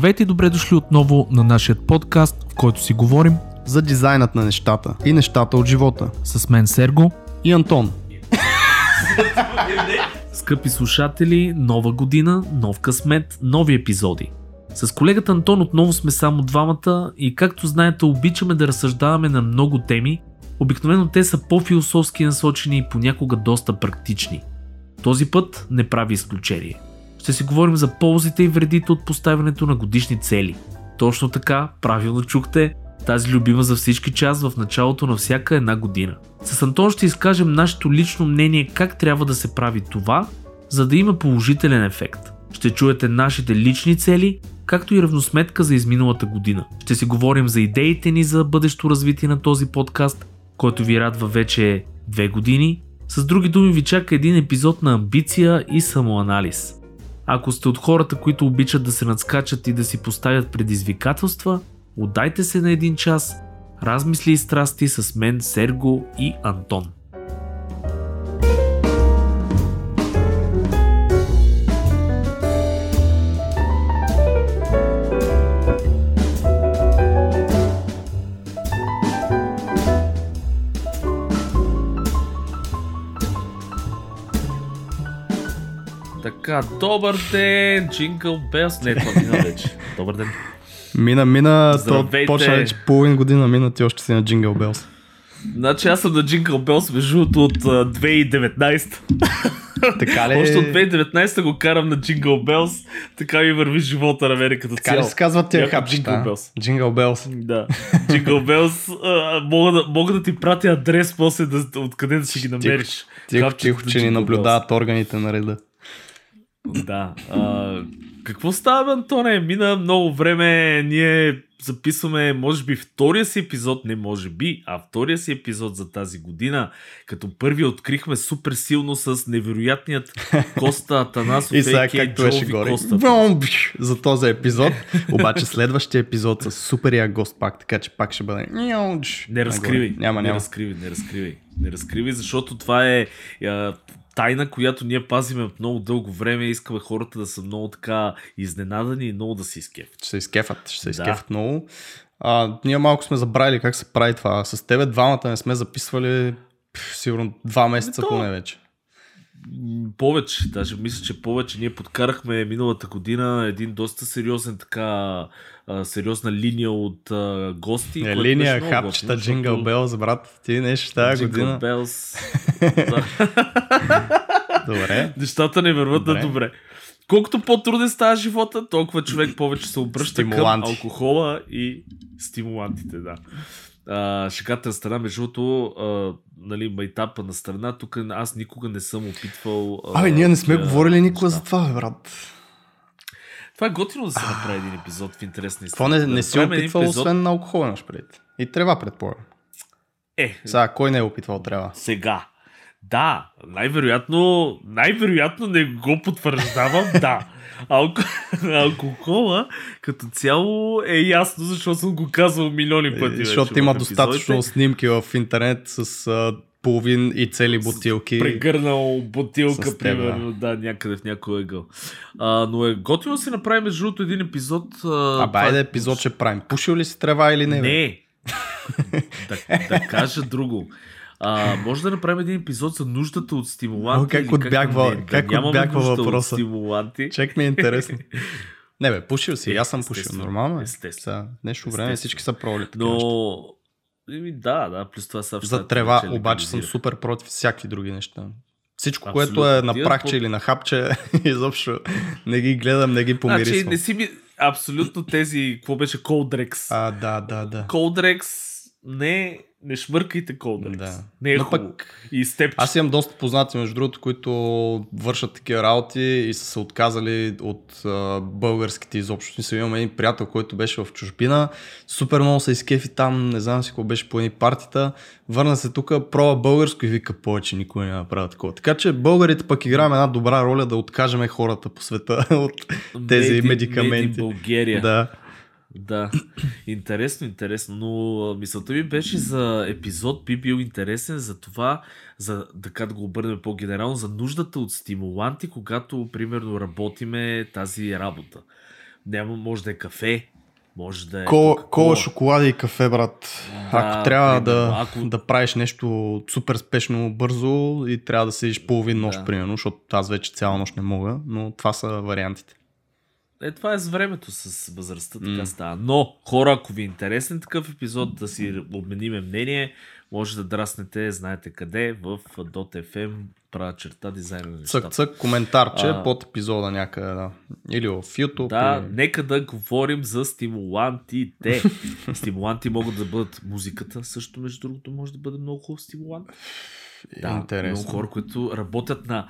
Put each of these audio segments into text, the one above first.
Здравейте и добре дошли отново на нашия подкаст, в който си говорим за дизайнът на нещата и нещата от живота. с мен Серго. И Антон. Скъпи слушатели, нова година, нов късмет, нови епизоди. С колегата Антон отново сме само двамата и както знаете обичаме да разсъждаваме на много теми, обикновено те са по-философски насочени и понякога доста практични. Този път не прави изключение. Ще си говорим за ползите и вредите от поставянето на годишни цели. Точно така, правилно чухте, тази любима за всички част в началото на всяка една година. С Антон ще изкажем нашето лично мнение как трябва да се прави това, за да има положителен ефект. Ще чуете нашите лични цели, както и равносметка за изминалата година. Ще си говорим за идеите ни за бъдещо развитие на този подкаст, който ви радва вече две години. С други думи ви чака един епизод на амбиция и самоанализ. Ако сте от хората, които обичат да се надскачат и да си поставят предизвикателства, отдайте се на един час, размисли и страсти с мен, Серго и Антон. Така, добър ден, Jingle Bells. Не, това мина вече. Добър ден. Мина, мина, то Здравейте. почна вече половин година мина, ти още си на Jingle Bells. Значи аз съм на Jingle Bells между другото от а, 2019. Така ли? Още от 2019 го карам на Jingle Bells, така ми върви живота на мене като Така ли цяло. се казват тия хапчета? Jingle Bells. Да. Bells, а, мога, да, мога да ти пратя адрес после да, откъде да си ги намериш. Тихо, тихо, че ни наблюдават органите на реда. Да. А, какво става, Антоне? Мина много време, ние записваме, може би, втория си епизод, не може би, а втория си епизод за тази година, като първи открихме супер силно с невероятният Коста Атанасов, И сега както беше горе. Бш, За този епизод. Обаче следващия епизод с супер як гост пак, така че пак ще бъде. Не разкривай. нагоре. Няма, Не няма. разкривай, не разкривай. Не разкривай, защото това е тайна, която ние пазиме от много дълго време. Искаме хората да са много така изненадани и много да се изкефят. Ще се изкефат, ще се Да. изкефат много. А, ние малко сме забравили как се прави това. С тебе двамата не сме записвали пф, сигурно два месеца Ами поне вече. Повече, даже мисля, че повече. Ние подкарахме миналата година един доста сериозен така а, сериозна линия от а, гости. Е, линия, хапчета, защото- Bells, брат, ти нещо тази година. Да. Добре. Нещата не върват Добре. на добре. Колкото по-труден става живота, толкова човек повече се обръща към алкохола и стимулантите, да. А, шегата на страна, между другото, нали, майтапа на страна, тук аз никога не съм опитвал... а, Абе, ние не сме говорили никога за това, брат. Това е готино да се направи един епизод в интерес на Какво истината. не, Да не си опитвал, епизод- освен на алкохол имаш пред. И трева, предполагам. Е, Сега, кой не е опитвал трева? сега. Да, най-вероятно, най-вероятно не го потвърждавам, да. Алко... Алкохола като цяло е ясно, защото съм го казвал милиони пъти. Е, вече Защото има епизодите. достатъчно снимки в интернет с а, половин и цели бутилки. Прегърнал бутилка, примерно, да, някъде в някой ъгъл. А, но е готино да се направи между другото един епизод. А, А, това- байде епизод ще правим. Пушил ли си трева или не? бе? Не. да, да кажа друго. А, може да направим един епизод за нуждата от стимуланти. О, как отбягва- как нямаме отбягва въпроса. От стимуланти. Чек ми е интересно. Не бе, пушил си, Е, аз съм пушил. Нормално е. естествено. Нещо време всички са неща. Но... Еми, да, да, плюс това са За трева вече обаче съм супер против всякакви други неща. Всичко, Абсолютно. което е на прахче или на хапче, изобщо не ги гледам, не ги Значи, помирисвам. не си ми... Абсолютно тези... Какво беше? Колдрекс. А, да, да, да. Колдрекс не... Не шмъркайте Колдрекс. Да. Не е Но хубаво. пък И с теб. Аз имам доста познати, между другото, които вършат такива работи и са се отказали от а, българските изобщо. Мисля, имам един приятел, който беше в чужбина, супер много се изкефи там, не знам си какво беше по едни партита, върна се тук, пробва българско и вика повече никой не направи такова. Така че българите пък играем една добра роля да откажеме хората по света от тези медикаменти. Made in. Да. Да, интересно, интересно, но мисълта ми беше за епизод би бил интересен за това, за така да го обърнем по-генерално, за нуждата от стимуланти, когато примерно работиме тази работа. Няма, може да е кафе, може да е. Кола, кола, шоколади и кафе, брат. Да, ако трябва примерно, да, ако- да правиш нещо супер спешно, бързо и трябва да седиш половин нощ, Да. примерно, защото аз вече цяла нощ не мога, но това са вариантите. Е, това е с времето, с възрастта, така М. става. Но, хора, ако ви е интересен такъв епизод, да си обмениме мнение, може да драснете, знаете къде, в .fm, правя черта дизайна на нещата. Цък, цък, коментарче А. под епизода някъде, да. Или в YouTube. Да, или... нека да говорим за стимулантите. Стимуланти могат да бъдат музиката, също между другото може да бъде много хубав стимулант. Да, Интересно. много хора, които работят на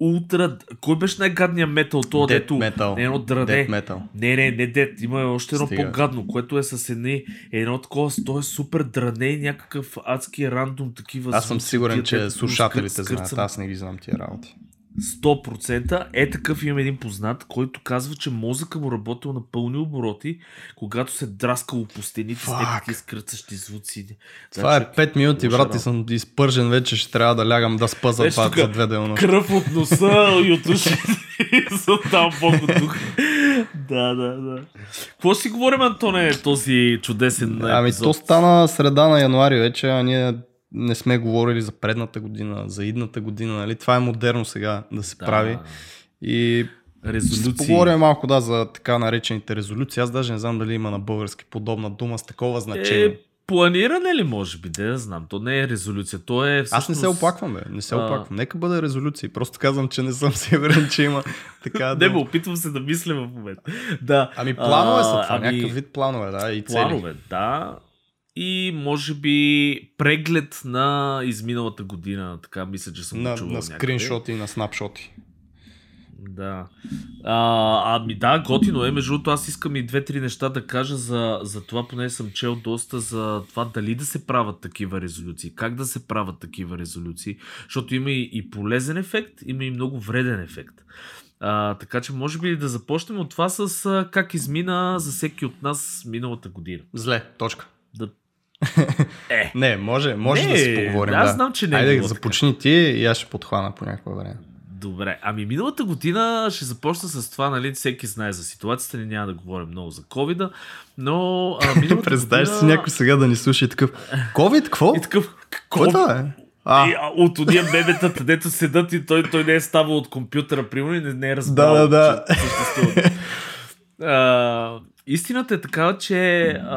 ултра... Кой беше най-гадният метал? Това, Death дето... metal. Не, едно драде. Death metal. Не, не, не дет. Има още едно Стига. по-гадно, което е с едни, едно такова, то е супер дране, и някакъв адски рандом, такива Аз съм сигурен, че слушателите скърц- знаят. Аз не ги знам тия работи. 100% е такъв имам един познат, който казва, че мозъка му работил на пълни обороти, когато се драскало по стените с Fuck. тези скръцащи звуци. Това Значи, е 5 минути, брат, и съм изпържен вече, ще трябва да лягам да спа за, това, за две дена. Кръв от носа и от ушите са там от тук. да, да, да. Какво си говорим, Антоне, този чудесен Ами епизод? то стана среда на януари вече, а ние не сме говорили за предната година, за идната година, нали? Това е модерно сега да се Да. прави. И Резолюции. поговорим малко да, за така наречените резолюции. Аз даже не знам дали има на български подобна дума с такова значение. Е, планиране ли може би, да знам. То не е резолюция, то е всъщност... Аз не се оплаквам, бе. Не се а- оплаквам. Нека бъде резолюции. Просто казвам, че не съм сигурен, че има така. Не, дума. бе, опитвам се да мисля в момента. Да. Ами планове са това. ами, Някакъв вид планове, да. И цели. Планове, да. И може би преглед на изминалата година. Така мисля, че съм На, чувал на някъде. скриншоти и на снапшоти. Да. А, ами да, готино е. Между другото, аз искам и две-три неща да кажа за, за това, поне съм чел доста за това дали да се правят такива резолюции, как да се правят такива резолюции, защото има и, и полезен ефект, има и много вреден ефект. А, така че може би да започнем от това с а, как измина за всеки от нас миналата година. Зле, точка. Е, Не, може, може Не, да си поговорим. аз да. знам, че не е Айде, било така. започни ти и аз ще подхвана по някакво време. Добре, ами миналата година ще започна с това, нали, всеки знае за ситуацията, ни няма да говорим много за ковида, но а, миналата Представяш година... си някой сега да ни слуша и такъв. Ковид, какво? И такъв, Какво е е? А, И, от уния бебетата, дето седат и той, той не е ставал от компютъра, примерно, и не, не е разбрал, Да, да, да. че съществува. А, истината е такава, че а,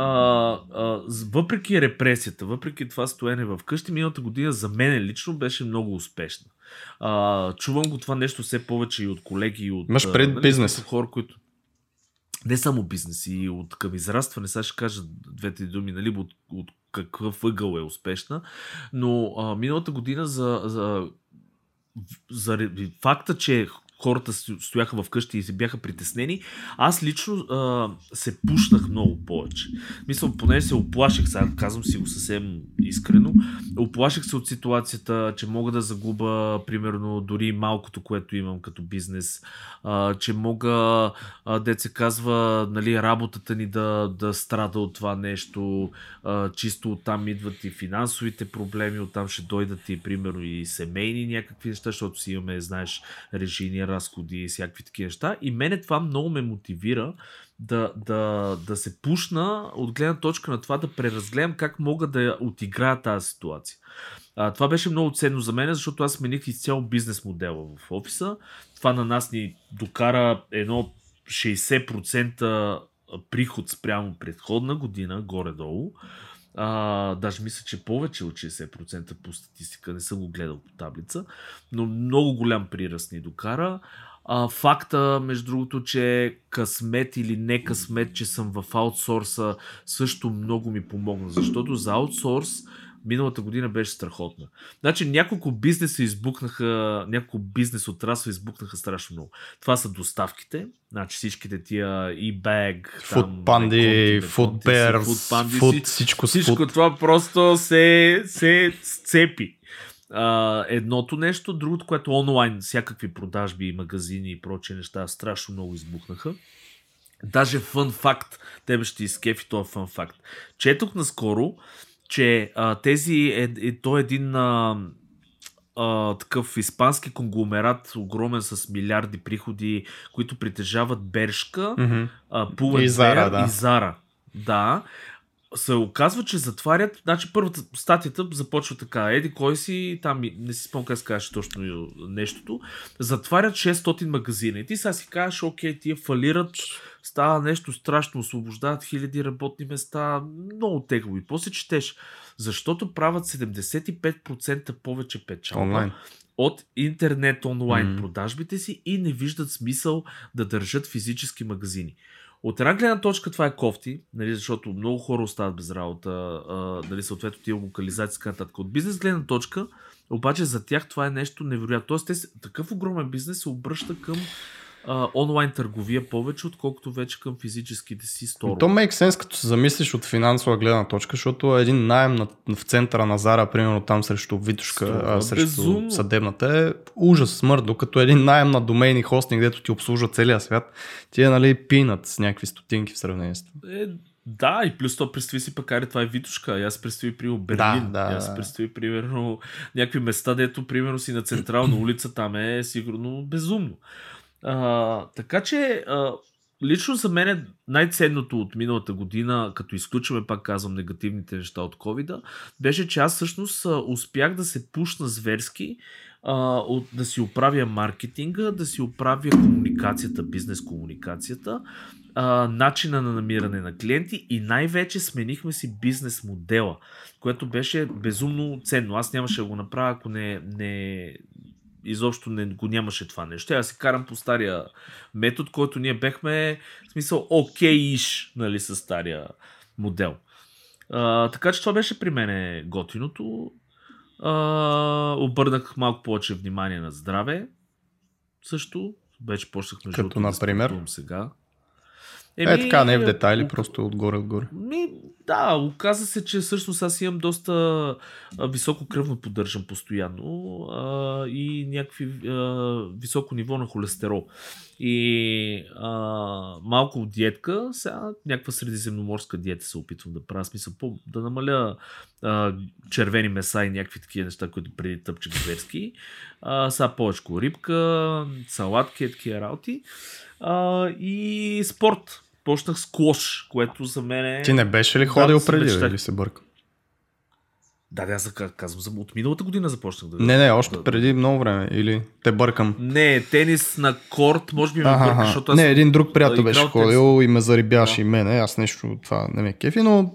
а, въпреки репресията, въпреки това стоене в къщи, миналата година за мен лично беше много успешна. А, чувам го това нещо все повече и от колеги, и от Имаш а, пред бизнес. са хора, които не само бизнес, и от към израстване, сега ще кажа двете думи, нали, от, от какъв ъгъл е успешна, но а, миналата година за, за, заради факта, че хората стояха вкъщи и се бяха притеснени, аз лично а, се пушнах много повече. Мисля, поне се оплаших, сега казвам си го съвсем искрено, оплаших се от ситуацията, че мога да загуба, примерно, дори малкото, което имам като бизнес, а, че мога, а, дет се казва, нали, работата ни да, да страда от това нещо, а, чисто оттам идват и финансовите проблеми, оттам ще дойдат и, примерно, и семейни някакви неща, защото си имаме, знаеш, режийни разходи и всякакви такива неща. И мене това много ме мотивира да, да, да се пушна от гледна точка на това да преразгледам как мога да отиграя тази ситуация. А, това беше много ценно за мен, защото аз смених изцяло бизнес модела в офиса. Това на нас ни докара едно 60% приход спрямо предходна година, горе-долу. А, даже мисля, че повече от 60% по статистика, не съм го гледал по таблица, но много голям приръст ни докара. А, факта, между другото, че късмет или не късмет, че съм в аутсорса, също много ми помогна, защото за аутсорс миналата година беше страхотна. Значи няколко бизнеса избухнаха, няколко бизнес отрасла избухнаха страшно много. Това са доставките, значи всичките тия e-bag, фуд бер, фуд, всичко всичко фуд. това просто се, се сцепи. А, едното нещо, другото, което онлайн, всякакви продажби, магазини и прочие неща страшно много избухнаха. Даже фън факт, тебе ще изкефи този фън факт. Четох наскоро, че а, тези, е, е, то е един а, а, такъв испански конгломерат, огромен с милиарди приходи, които притежават Бершка, а, Pull&Bear И Zara, да. и Зара. Да. Се оказва, че затварят, значи първата статията започва така, еди кой си, там не си спомням как се казваше точно нещото, затварят 600 магазина и ти сега си кажеш, окей, тия фалират, става нещо страшно, освобождават хиляди работни места, много тегло. И после четеш, защото правят 75% повече печалба Онлайн. от интернет онлайн Мгм. продажбите си и не виждат смисъл да държат физически магазини. От една гледна точка това е кофти, нали, защото много хора остават без работа, а, нали, съответно тия локализации и така нататък. От бизнес гледна точка, обаче за тях това е нещо невероятно. Тоест, те, такъв огромен бизнес се обръща към а, онлайн търговия повече, отколкото вече към физическите си сторове. То make sense, като се замислиш от финансова гледна точка, защото един найем на, в центъра на Зара, примерно там срещу Витушка, Струва а, срещу безумно. съдебната е ужас, смърт, докато един найем на домейн и хостинг, дето ти обслужва целия свят, ти е нали пинат с някакви стотинки в сравнение с това. Е, да, и плюс то представи си пък, аре, това е Витушка. Аз представи, примерно, Берлин. Да, да, аз представи, примерно, някакви места, дето, примерно, си на централна улица, там е сигурно безумно. А, така че, а, лично за мен е най-ценното от миналата година, като изключваме, пак казвам, негативните неща от covid беше, че аз всъщност успях да се пушна зверски, а, от, да си оправя маркетинга, да си оправя комуникацията, бизнес комуникацията, начина на намиране на клиенти и най-вече сменихме си бизнес модела, което беше безумно ценно. Аз нямаше да го направя, ако не, не изобщо не го нямаше това нещо. Аз си карам по стария метод, който ние бехме, в смисъл, окей-иш, нали, с стария модел. А, така че това беше при мен готиното. А, обърнах малко повече внимание на здраве. Също. Вече почнах между Като, другото, да например? спортувам сега. Е, така, не в детайли, ок- просто отгоре-отгоре. ми, да, оказа се, че всъщност аз имам доста високо кръвно поддържам постоянно а, и някакви а, високо ниво на холестерол. И а, малко от диетка, сега някаква средиземноморска диета се опитвам да правя, смисъл по, да намаля а, червени меса и някакви такива неща, които преди тъпчех зверски. А, сега повече рибка, салатки, такива работи. А, и спорт. Почнах с клош, което за мен е... Ти не беше ли Да, ходил си преди мечтах. или се бърка? Да, да, аз казвам, от миналата година започнах да... Не, не, още да- преди много време. Или те бъркам. Не, тенис на корт, може би ме Аха, бърка, защото аз Не, един друг приятел беше тенис. ходил и ме зарибяваше Да. и мене. Аз нещо това не ме кефи, но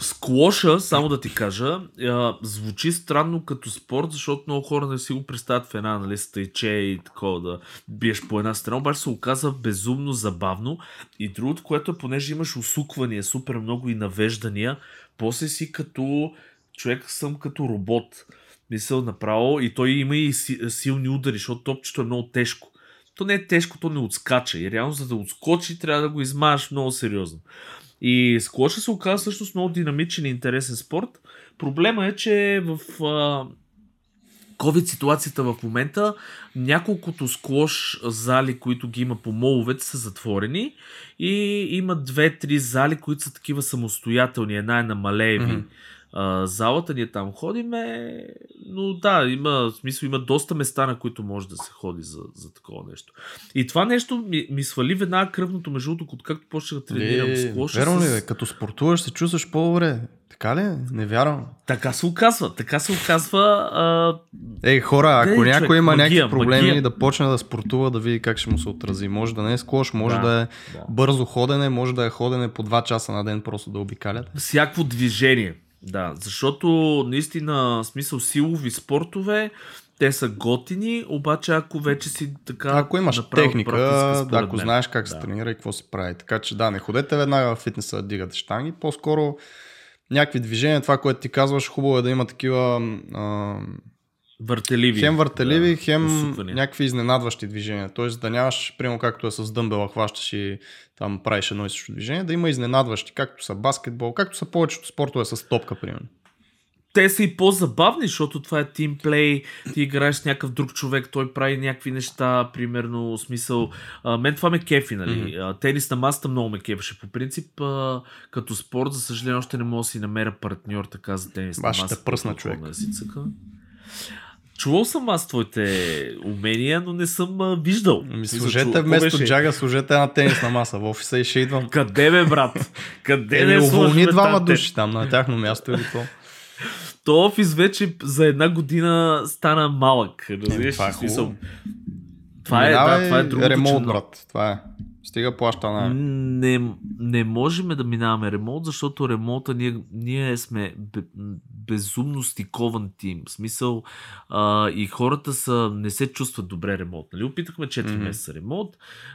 Склоша, само да ти кажа, звучи странно като спорт, защото много хора не си го представят в една, нали, стайче и такова да биеш по една страна, обаче се оказа безумно забавно. И другото, което е, понеже имаш усуквания супер много и навеждания, после си като човек съм като робот. Мисъл направо и той има и си, силни удари, защото топчето е много тежко. То не е тежко, то не отскача. И реално за да отскочи трябва да го измаш много сериозно. И склоша се оказа всъщност много динамичен и интересен спорт. Проблема е, че в а, COVID ситуацията в момента няколкото склош зали, които ги има по моловете, са затворени и има две-три зали, които са такива самостоятелни. Една е на Малееви. Мгм. А, залата, ние там ходиме, но да, има смисъл, има доста места, на които може да се ходи за, за такова нещо. И това нещо ми, ми свали веднага кръвното, между другото, откакто почнах да тренирам Е, склоша. Верно ли, с- бе? Като спортуваш, се чувстваш по-добре. Така ли? Не вярвам. Така се оказва. Така се оказва. А... Ей, хора, ако Не, някой човек, има магия, някакви проблеми магия. да почне да спортува, да види как ще му се отрази. Може да не е склош, може Да, да, е да. бързо ходене, може да е ходене по 2 часа на ден, просто да обикалят. Всяко движение. Да, защото наистина, смисъл силови спортове, те са готини, обаче ако вече си така... Ако имаш техника, да, ако мен. знаеш как се Да. тренира и какво се прави. Така че да, не ходете веднага в фитнеса да дигате штанги, по-скоро някакви движения, това, което ти казваш, хубаво е да има такива а, Въртеливи. хем въртеливи, да, хем усуквания. някакви изненадващи движения. Тоест да нямаш, примерно както е с дъмбела, хващаш и там правиш едно и също движение, да има изненадващи, както са баскетбол, както са повечето спортове с топка, примерно. те са и по-забавни, защото това е тимплей, ти играеш с някакъв друг човек, той прави някакви неща, примерно, смисъл. А, мен това ме кефи, нали? Mm-hmm. Тенис на масата много ме кефеше. По принцип, а, като спорт, за съжаление, още не мога да си намеря партньор така за тенис Ба, ще на масата. пръсна, толкова човек. Да си цъка. Чувал съм аз твоите умения, но не съм а, виждал. Ми служете вместо беше? джага, служете на тенисна маса в офиса и ще идвам. Къде бе, брат? Къде е, не уволни двама души там на тяхно място или то. То офис вече за една година стана малък. Разбираш, това е смисъл. Това е, да, това е другото, ремонт, брат. Това е. Стига плаща Не, не можем да минаваме ремонт, защото ремонта ние, ние сме безумно стикован тим. В смисъл а, и хората са, не се чувстват добре ремонт. Нали? Опитахме 4 mm-hmm. месеца ремонт,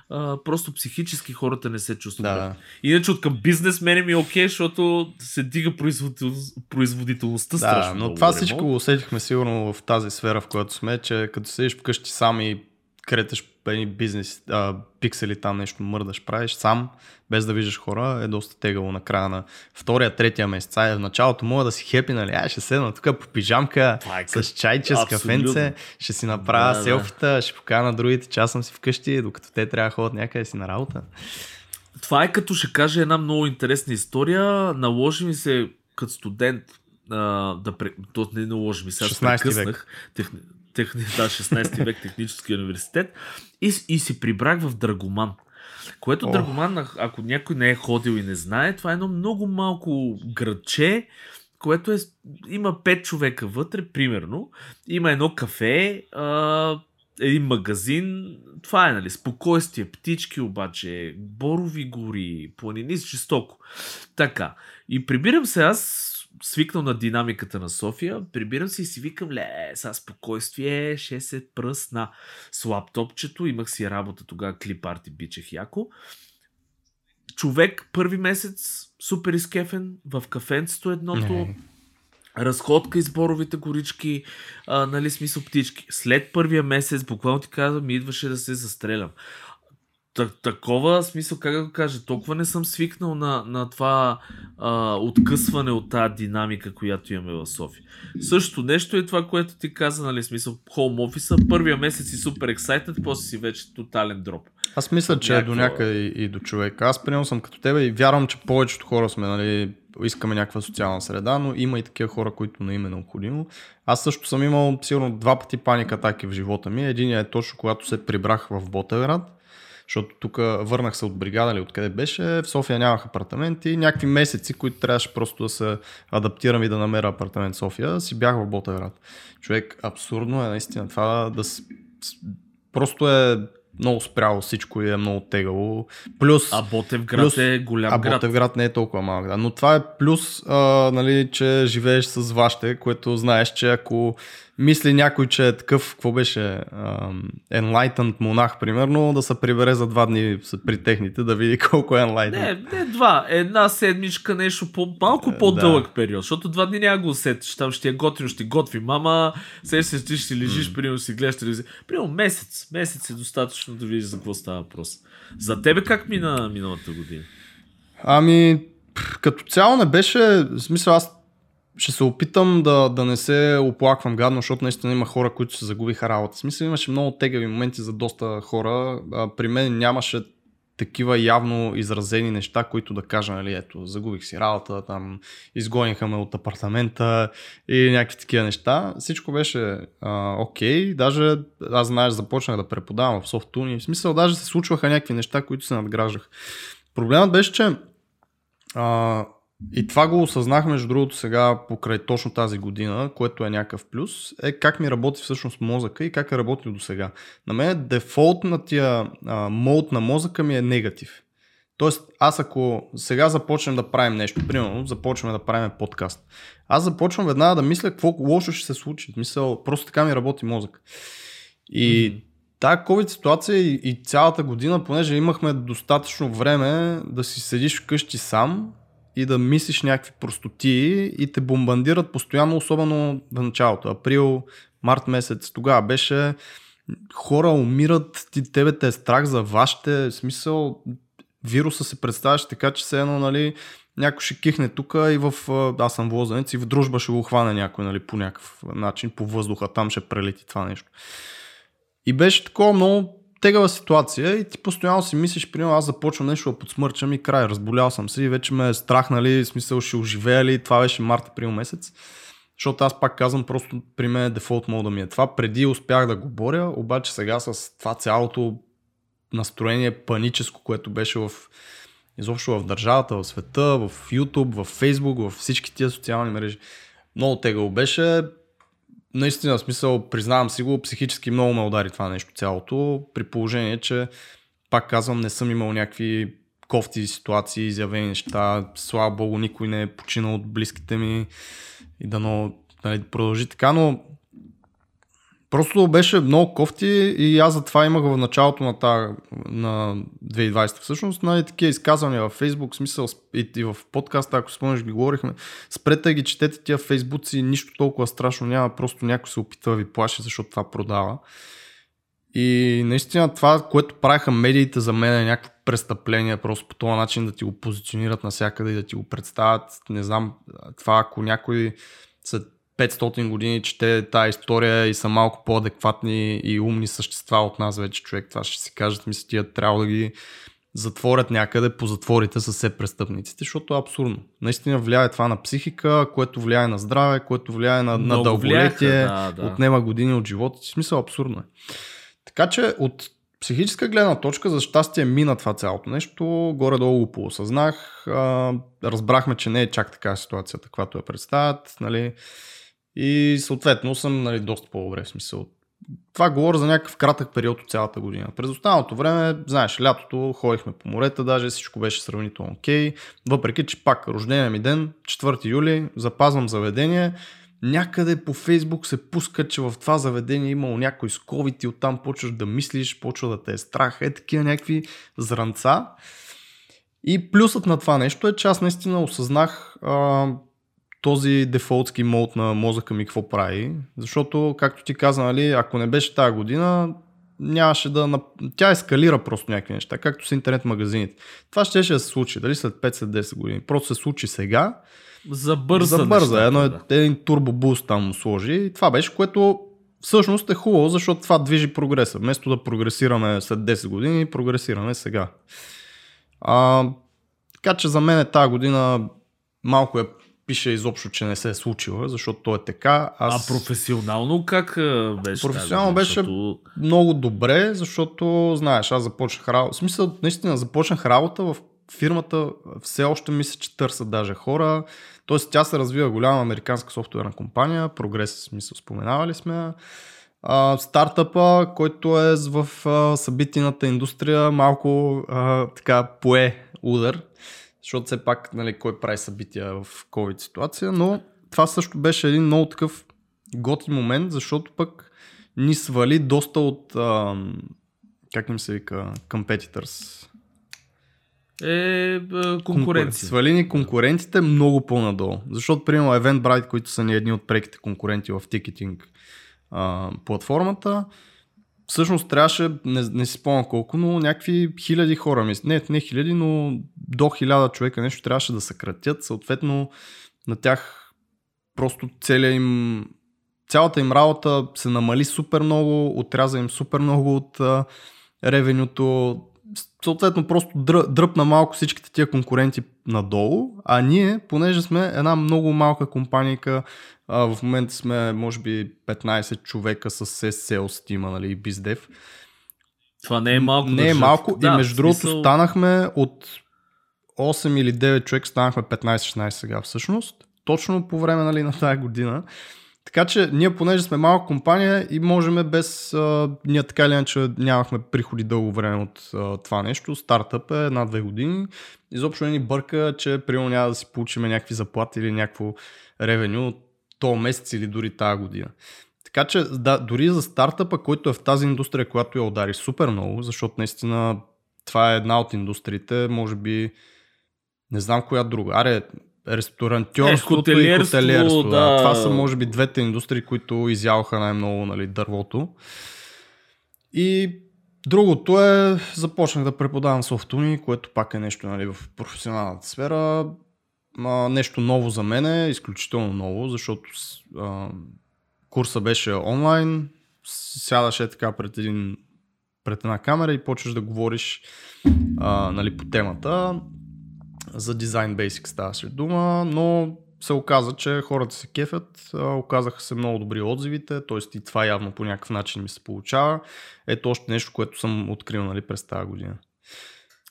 а, просто психически хората не се чувстват да. добре. Иначе от към бизнесмени ми е окей, защото се дига производител... производителността да, страшно но това всичко го усетихме сигурно в тази сфера, в която сме, че като седиш вкъщи сам и креташ едни бизнес, а, пиксели там нещо мърдаш, правиш сам, без да виждаш хора, е доста тегаво на края на втория, третия месец. А в началото мога да си хепи, нали? Ай, ще седна тук по пижамка, е, с чайче, с кафенце, ще си направя да, селфита, да. ще покана другите, че аз съм си вкъщи, докато те трябва да ходят някъде си на работа. Това е като ще кажа една много интересна история. Наложи ми се като студент а, да... То не наложи ми, сега 16 век. Тех техни, да, 16 век технически университет и, и си прибрах в Драгоман. Което oh. Драгоман, ако някой не е ходил и не знае, това е едно много малко градче, което е, има 5 човека вътре, примерно. Има едно кафе, а, един магазин. Това е, нали, спокойствие, птички обаче, борови гори, планини, жестоко. Така. И прибирам се аз свикнал на динамиката на София, прибирам се и си викам, ле, сега спокойствие, ще се пръсна с лаптопчето, имах си работа тогава, клип арти бичех яко. Човек първи месец, супер изкефен, в кафенцето едното, не. разходка из боровите горички, а, нали, смисъл птички. След първия месец, буквално ти казвам, ми идваше да се застрелям такова смисъл, как да го кажа, толкова не съм свикнал на, на това а, откъсване от тази динамика, която имаме в София. Също нещо е това, което ти каза, нали, смисъл, хоум офиса, първия месец си супер ексайтед, после си вече тотален дроп. Аз мисля, че Някаква... е до някъде и, и до човека. Аз приемам съм като тебе и вярвам, че повечето хора сме, нали, искаме някаква социална среда, но има и такива хора, които не им е необходимо. Аз също съм имал сигурно два пъти паника атаки в живота ми. Единият е точно когато се прибрах в Ботевград защото тук върнах се от бригада или откъде беше, в София нямах апартаменти, някакви месеци, които трябваше просто да се адаптирам и да намеря апартамент в София, си бях в Ботевград. Човек, абсурдно е наистина това да просто е много спряло всичко и е много тегало. Плюс, а Ботевград плюс, е голям а град. Ботевград не е толкова малък. Да. Но това е плюс, а, нали, че живееш с вашите, което знаеш, че ако мисли някой, че е такъв, какво беше, uh, enlightened монах, примерно, да се прибере за два дни при техните, да види колко е enlightened. Не, не два, една седмичка, нещо по, малко по-дълъг да. период, защото два дни няма го усетиш, там ще е готино, ще готви мама, сега се ти ще лежиш, mm. примерно си гледаш телевизия. Примерно месец, месец е достатъчно да видиш за какво става въпрос. За тебе как мина миналата година? Ами, като цяло не беше, в смисъл аз ще се опитам да, да не се оплаквам гадно, защото наистина има хора, които се загубиха работа. В смисъл имаше много тегави моменти за доста хора. А, при мен нямаше такива явно изразени неща, които да кажа, нали, ето, загубих си работа, там, изгониха ме от апартамента и някакви такива неща. Всичко беше а, окей, даже аз знаеш, започнах да преподавам в софтуни, в смисъл даже се случваха някакви неща, които се надграждах. Проблемът беше, че а, и това го осъзнах, между другото, сега покрай точно тази година, което е някакъв плюс, е как ми работи всъщност мозъка и как е работил до сега. На мен дефолтната мод на мозъка ми е негатив. Тоест, аз ако сега започнем да правим нещо, примерно започваме да правим подкаст, аз започвам веднага да мисля какво лошо ще се случи. Мисля, просто така ми работи мозък. И mm-hmm. Тая COVID ситуация и, и цялата година, понеже имахме достатъчно време да си седиш вкъщи сам, и да мислиш някакви простоти и те бомбандират постоянно, особено в началото. Април, март месец, тогава беше хора умират, ти, тебе те е страх за вашите, смисъл вируса се представяш така, че се едно, нали, някой ще кихне тук и в, аз съм возенец и в дружба ще го хване някой, нали, по някакъв начин, по въздуха, там ще прелети това нещо. И беше такова много тегава ситуация и ти постоянно си мислиш, примерно аз започвам нещо да подсмърчам и край, разболял съм се и вече ме е страх, нали, смисъл ще оживея ли, това беше март, април месец. Защото аз пак казвам, просто при мен дефолт мода ми е това. Преди успях да го боря, обаче сега с това цялото настроение паническо, което беше в изобщо в държавата, в света, в YouTube, в Facebook, в всички тия социални мрежи. Много тегъл беше. Наистина, смисъл, признавам си го, психически много ме удари това нещо цялото, при положение, че пак казвам, не съм имал някакви кофти ситуации, изявени неща. Слава богу, никой не е починал от близките ми и дано нали, продължи така, но Просто беше много кофти и аз затова имах в началото на, та, на 2020 всъщност нали, такива изказвания във Facebook, смисъл и, и в подкаста, ако спомняш ги говорихме, спрете ги, четете тия фейсбуци, нищо толкова страшно няма, просто някой се опитва да ви плаши, защото това продава. И наистина това, което правиха медиите за мен е някакво престъпление, просто по този начин да ти го позиционират навсякъде и да ти го представят. Не знам, това ако някой след 500 години чете тази история и са малко по-адекватни и умни същества от нас вече човек, това ще си кажат, мисля, тия трябва да ги затворят някъде по затворите с все престъпниците, защото е абсурдно. Наистина влияе това на психика, което влияе на здраве, което влияе на, на дълголетие, да, да. отнема години от живота. В смисъл абсурдно е. Така че от психическа гледна точка, за щастие мина това цялото нещо, горе-долу го поосъзнах, а, разбрахме, че не е чак така ситуацията, каквато я представят, нали, и съответно съм нали, доста по-добре в смисъл. Това говоря за някакъв кратък период от цялата година. През останалото време, знаеш, лятото ходихме по морета, даже всичко беше сравнително окей. Въпреки, че пак рождения ми ден, 4 юли, запазвам заведение, някъде по Фейсбук се пуска, че в това заведение имало някой с COVID и оттам почваш да мислиш, почва да те е страх, е такива някакви зранца. И плюсът на това нещо е, че аз наистина осъзнах а, този дефолтски мод на мозъка ми какво прави. Защото, както ти каза, нали, ако не беше тази година, нямаше да... Тя ескалира просто някакви неща, както с интернет магазините. Това ще, ще се случи, дали след 5-10 години. Просто се случи сега. Забърза. Забърза. Нещата, Едно, да. Един турбобуст там му сложи. И това беше, което всъщност е хубаво, защото това движи прогреса. Вместо да прогресираме след 10 години, прогресираме сега. А, така че за мен тази година малко е пише изобщо, че не се е случила, защото то е така. Аз... А професионално как беше? Професионално беше защото... много добре, защото, знаеш, аз започнах работа. В смисъл, наистина, започнах работа в фирмата, все още мисля, че търсят даже хора. Тоест, тя се развива голяма американска софтуерна компания, прогрес, смисъл, споменавали сме. А, стартъпа, който е в а, събитийната индустрия, малко а, така пое удар защото все пак, нали, кой прави събития в COVID ситуация, но това също беше един много такъв готин момент, защото пък ни свали доста от, а, как им се вика, competitors. Е, конкуренция. Свали ни конкурентите много по-надолу. Защото, примерно, Eventbrite, които са ни едни от преките конкуренти в тикетинг а, платформата, всъщност трябваше, не, не си спомням колко, но някакви хиляди хора, мисля. Не, не хиляди, но до хиляда човека нещо трябваше да съкратят. Съответно, на тях просто целият им цялата им работа се намали супер много, отряза им супер много от ревенюто, съответно просто дръпна малко всичките тия конкуренти надолу, а ние, понеже сме една много малка компанийка, в момента сме може би 15 човека с sales тима, нали, биздев. Това не е малко. Не е малко да, и между другото смисъл... станахме от 8 или 9 човека, станахме 15-16 сега всъщност, точно по време нали, на тази година. Така че ние, понеже сме малка компания и можем без... А, ние така или иначе нямахме приходи дълго време от а, това нещо. Стартъп е една-две години. Изобщо не ни бърка, че примерно няма да си получим някакви заплати или някакво ревеню то месец или дори тази година. Така че да, дори за стартъпа, който е в тази индустрия, която я удари супер много, защото наистина това е една от индустриите, може би не знам коя друга. Аре, ресторантьорството е, и хотелиерство. Да. да. Това са може би двете индустрии, които изяваха най-много нали, дървото. И другото е, започнах да преподавам софтуни, което пак е нещо нали, в професионалната сфера. А, нещо ново за мен е, изключително ново, защото а, курса беше онлайн, сядаше така пред, един, пред една камера и почваш да говориш а, нали, по темата. За Design Basics ставаше дума, но се оказа, че хората се кефят, оказаха се много добри отзивите, т.е. и това явно по някакъв начин ми се получава. Ето още нещо, което съм открил нали, през тази година.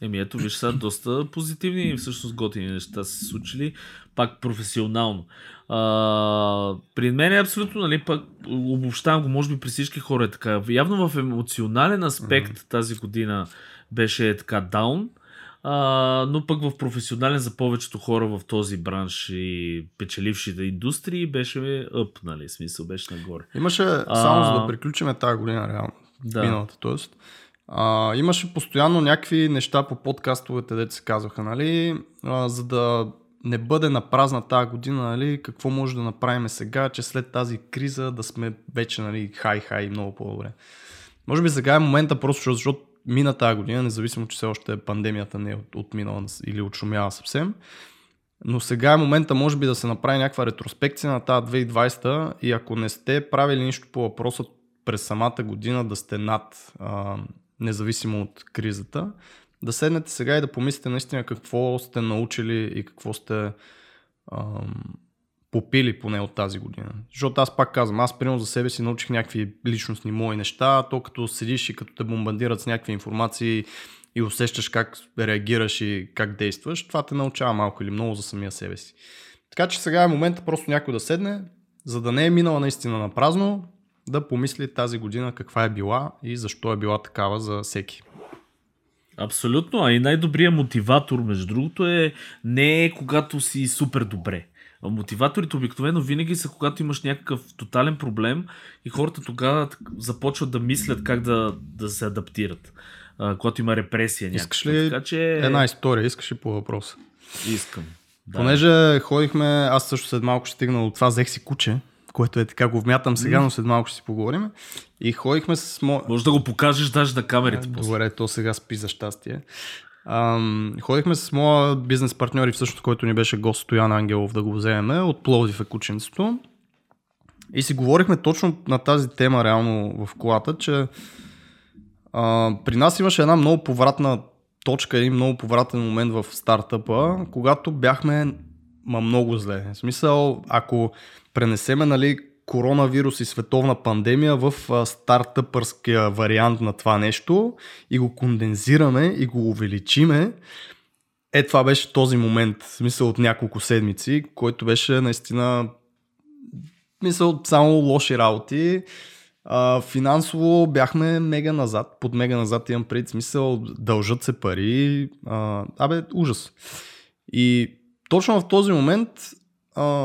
Еми ето, виж сега, доста позитивни и всъщност готини неща са се случили, пак професионално. А, при мен е абсолютно, нали, пак обобщавам го, може би при всички хора е така. Явно в емоционален аспект mm-hmm. тази година беше така даун, а, но пък в професионален за повечето хора в този бранш и печелившите индустрии беше ъп, нали, смисъл беше нагоре. Имаше, само а... за да приключиме тази година, реално, да. миналата, т.е. А, имаше постоянно някакви неща по подкастовете, дете се казваха, нали, а, за да не бъде на празна тази година, нали, какво може да направим сега, че след тази криза да сме вече, нали, хай-хай много по-добре. Може би сега е момента просто, защото мина тази година, независимо, че все още пандемията не е от, отминала или отшумява съвсем. Но сега е момента, може би, да се направи някаква ретроспекция на тази 2020 и ако не сте правили нищо по въпроса през самата година да сте над, а, независимо от кризата, да седнете сега и да помислите наистина какво сте научили и какво сте ам, попили поне от тази година. Защото аз пак казвам, аз примерно за себе си научих някакви личностни мои неща, то като седиш и като те бомбандират с някакви информации и усещаш как реагираш и как действаш, това те научава малко или много за самия себе си. Така че сега е момента просто някой да седне, за да не е минала наистина на празно, да помисли тази година каква е била и защо е била такава за всеки. Абсолютно, а и най-добрият мотиватор, между другото, е не е когато си супер добре. Мотиваторите обикновено винаги са когато имаш някакъв тотален проблем и хората тогава започват да мислят как да, да се адаптират. А, когато има репресия. Някаква. Искаш ли така, че... една история? Искаш ли по въпроса? Искам. Да. Понеже ходихме, аз също след малко ще стигна от това, взех си куче, което е така, го вмятам сега, но след малко ще си поговорим. И ходихме с... Мо... Може да го покажеш даже на камерите. Добре, то сега спи за щастие. Ходихме с моя бизнес партньор и всъщност, който ни беше гост Стоян Ангелов да го вземем от Пловдив е кученцето. И си говорихме точно на тази тема реално в колата, че а, при нас имаше една много повратна точка, един много повратен момент в стартъпа, когато бяхме ма много зле. В смисъл, ако пренесеме нали, коронавирус и световна пандемия в стартъпърския вариант на това нещо и го кондензираме и го увеличиме, е това беше този момент, смисъл от няколко седмици, който беше наистина мисъл само лоши работи. А, финансово бяхме мега назад, под мега назад имам пред смисъл, дължат се пари, а, абе ужас. И точно в този момент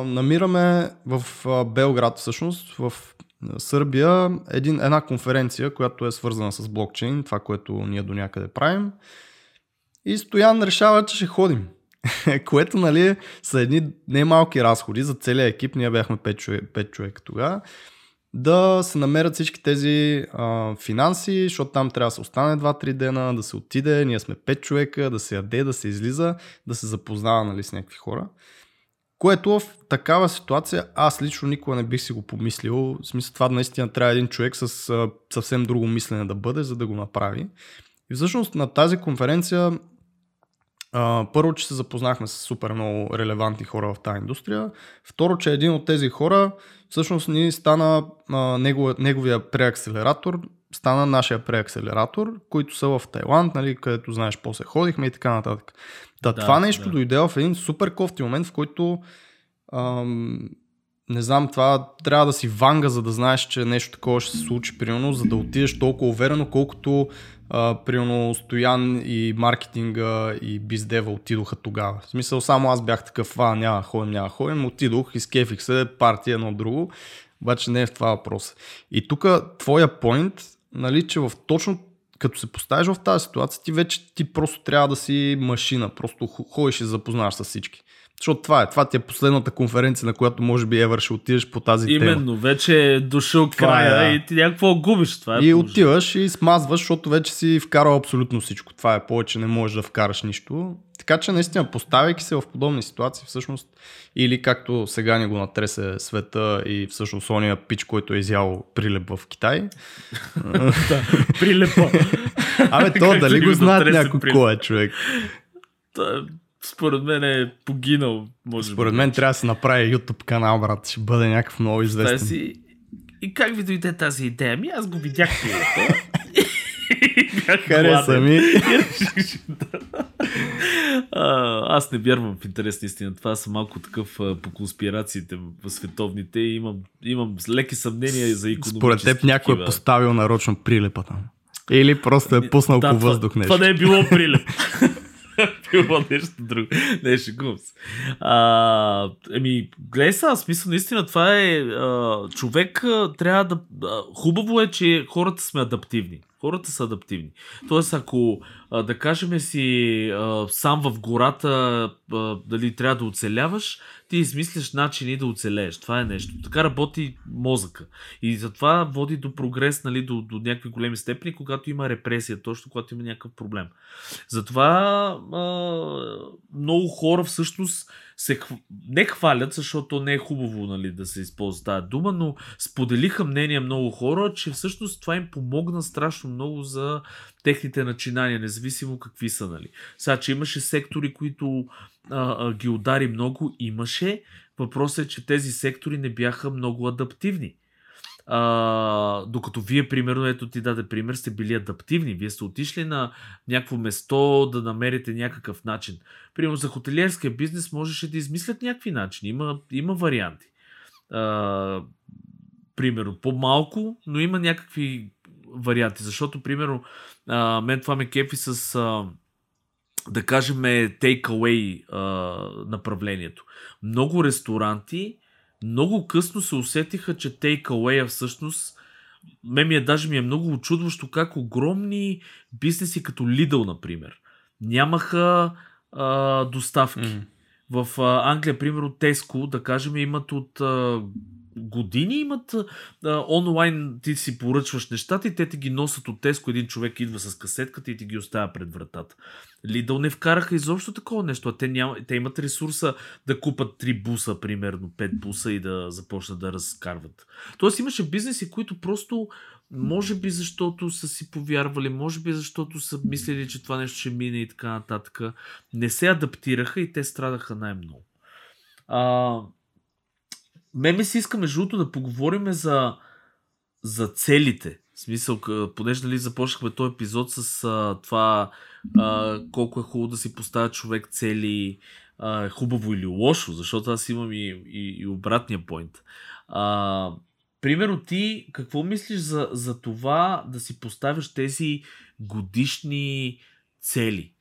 намираме в Белград всъщност, в Сърбия, един, една конференция, която е свързана с блокчейн, това, което ние до някъде правим. И Стоян решава, че ще ходим. което, нали, са едни немалки разходи за целия екип. Ние бяхме 5 човека, 5 човека тогава да се намерят всички тези а, финанси, защото там трябва да се остане 2-3 дена, да се отиде, ние сме 5 човека, да се яде, да се излиза, да се запознава нали, с някакви хора. Което в такава ситуация аз лично никога не бих си го помислил. В смисъл това наистина трябва един човек с а, съвсем друго мислене да бъде, за да го направи. И всъщност на тази конференция а, първо, че се запознахме с супер много релевантни хора в тази индустрия. Второ, че един от тези хора всъщност ни стана а, негов, неговия преакселератор, стана нашия преакселератор, които са в Тайланд, нали, където знаеш после ходихме и така нататък. Да, да това нещо да. дойде в един супер кофти момент, в който ам, не знам, това трябва да си ванга, за да знаеш, че нещо такова ще се случи, примерно, за да отидеш толкова уверено, колкото а, примерно Стоян и маркетинга и биздева отидоха тогава. В смисъл само аз бях такъв, а няма ходим, няма ходим, отидох, изкефих се, партия едно друго, обаче не е в това въпрос. И тук твоя поинт, нали, че в точно като се поставиш в тази ситуация, ти вече ти просто трябва да си машина, просто ходиш и запознаваш с всички. Защото това е. Това ти е последната конференция, на която може би Евър ще отидеш по тази Именно, тема. Именно, вече е дошъл края е, да. и ти някакво губиш. Това е и положение. отиваш и смазваш, защото вече си вкарал абсолютно всичко. Това е повече, не можеш да вкараш нищо. Така че наистина, поставяйки се в подобни ситуации, всъщност, или както сега ни го натресе света и всъщност ония пич, който е изял прилеп в Китай. прилепа. Абе, то дали го знаят някой кой е човек? според мен е погинал. Може Според мен трябва да се направи YouTube канал, брат. Ще бъде някакъв много известен. И как ви дойде тази идея? Ми аз го видях Хареса ми. аз не вярвам в интерес на истина. Това съм малко такъв по конспирациите световните. Имам, имам леки съмнения за економически. Според теб някой е поставил нарочно прилепа там. Или просто е пуснал да, по въздух нещо. Това не е било прилеп. било нещо друго. Не, шегувам се. А, еми, гледай сега, смисъл, наистина това е а, човек а, трябва да... А, хубаво е, че хората сме адаптивни. Хората са адаптивни. Тоест, ако да кажем си сам в гората, дали трябва да оцеляваш, ти измисляш начини да оцелееш. Това е нещо. Така работи мозъка. И затова води до прогрес, нали, до, до някакви големи степени, когато има репресия, точно когато има някакъв проблем. Затова много хора всъщност се не хвалят, защото не е хубаво нали, да се използва тази дума, но споделиха мнение много хора, че всъщност това им помогна страшно много за техните начинания, независимо какви са. Нали. Сега, че имаше сектори, които а, а, ги удари много, имаше. Въпросът е, че тези сектори не бяха много адаптивни. А, докато вие, примерно, ето ти даде пример, сте били адаптивни. Вие сте отишли на някакво место да намерите някакъв начин. Примерно за хотелиерския бизнес можеше да измислят някакви начини. Има, има варианти. А, примерно, по-малко, но има някакви варианти. Защото, примерно, а, мен това ме кефи с, а, да кажем, take-away а, направлението. Много ресторанти много късно се усетиха, че take-away всъщност ме ми е даже ми е много очудващо как огромни бизнеси като Lidl, например, нямаха а, доставки. Mm. В а, Англия, примерно, Теско, да кажем, имат от а, години имат а, онлайн, ти си поръчваш нещата и те ти ги носят от Теско, един човек идва с касетката и ти ги оставя пред вратата. Лидъл не вкараха изобщо такова нещо, а те, няма, те имат ресурса да купат три буса, примерно пет буса и да започнат да разкарват. Тоест имаше бизнеси, които просто може би защото са си повярвали, може би защото са мислили, че това нещо ще мине и така нататък. Не се адаптираха и те страдаха най-много. А, ме ми се иска между другото да поговорим за, за целите. В смисъл, понеже нали, започнахме този епизод с а, това а, колко е хубаво да си поставя човек цели, а, хубаво или лошо, защото аз имам и, и, и обратния поинт. А, примерно ти, какво мислиш за, за това да си поставяш тези годишни цели?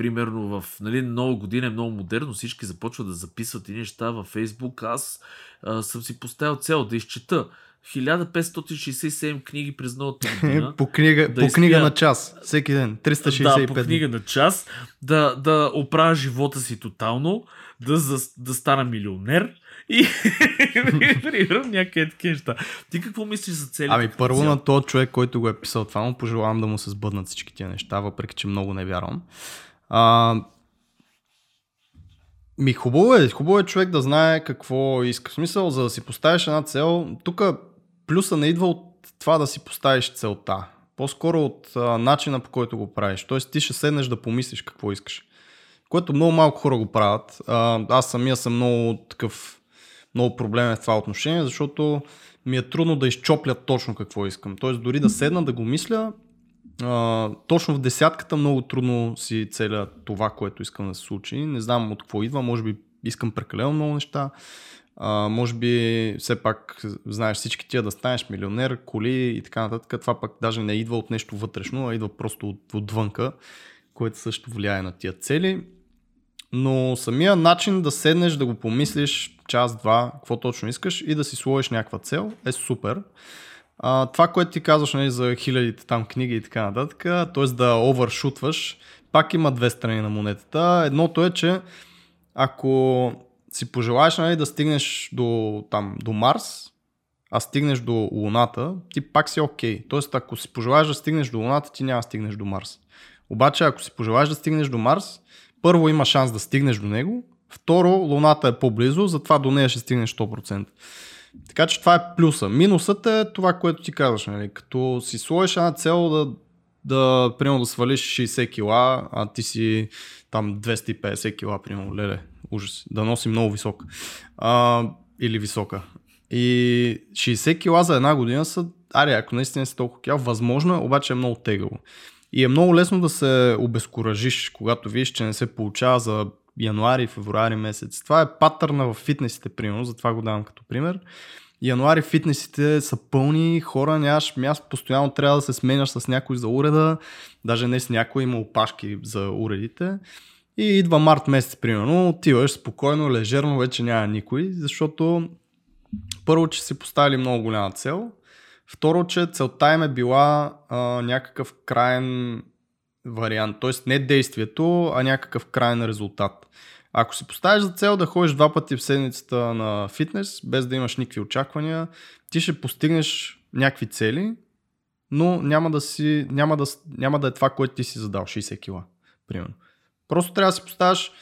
Примерно в нали, нова година е много модерно, всички започват да записват и неща във Фейсбук. Аз а, съм си поставил цел да изчета 1567 книги през новата година. по книга, да по изпия... книга на час, всеки ден, 365 Да, по книга на час, да, да оправя живота си тотално, да, за, да стана милионер и примерно някакви такива неща. Ти какво мислиш за целите? Ами първо на този човек, който го е писал това, му пожелавам да му се сбъднат всички тия неща, въпреки че много не вярвам. А, ми хубаво е, хубаво е човек да знае какво иска. В смисъл, за да си поставиш една цел, тук плюса не идва от това да си поставиш целта. По-скоро от а, начина по който го правиш. Тоест ти ще седнеш да помислиш какво искаш. Което много малко хора го правят. А, аз самия съм много такъв, много проблемен в това отношение, защото ми е трудно да изчопля точно какво искам. Тоест дори да седна да го мисля, а, точно в десятката много трудно си целя това, което искам да се случи. Не знам от какво идва, може би искам прекалено много неща. А, може би все пак знаеш всички тия да станеш милионер, коли и така нататък. Това пък даже не идва от нещо вътрешно, а идва просто от, отвънка, което също влияе на тия цели. Но самия начин да седнеш, да го помислиш час-два, какво точно искаш и да си сложиш някаква цел е супер. А, това, което ти казваш нали, за хилядите там книги и така нататък, т.е. да овершутваш, пак има две страни на монетата. Едното е, че ако си пожелаеш нали, да стигнеш до, там, до Марс, а стигнеш до Луната, ти пак си окей. Okay. Тоест, ако си пожелаеш да стигнеш до Луната, ти няма да стигнеш до Марс. Обаче, ако си пожелаеш да стигнеш до Марс, първо има шанс да стигнеш до него, второ, Луната е по-близо, затова до нея ще стигнеш 100%. Така че това е плюса. Минусът е това, което ти казваш. Нали? Като си сложиш една цел да да, примерно да свалиш 60 кила, а ти си там 250 кила, примерно, леле, ужас, да носи много висок а, или висока. И 60 кила за една година са, аре, ако наистина си толкова кила, възможно е, обаче е много тегаво. И е много лесно да се обезкуражиш, когато видиш, че не се получава за януари, февруари месец. Това е патърна в фитнесите, примерно, затова го давам като пример. Януари фитнесите са пълни, хора нямаш място, постоянно трябва да се сменяш с някой за уреда, даже не с някой, има опашки за уредите. И идва март месец, примерно, отиваш спокойно, лежерно, вече няма никой, защото първо, че си поставили много голяма цел, второ, че целта им е била а, някакъв крайен вариант, т.е. не действието, а някакъв крайен резултат. Ако си поставиш за цел да ходиш два пъти в седмицата на фитнес, без да имаш никакви очаквания, ти ще постигнеш някакви цели, но няма да, си, няма да, няма да е това, което ти си задал, 60 кила, примерно. Просто трябва да си поставяш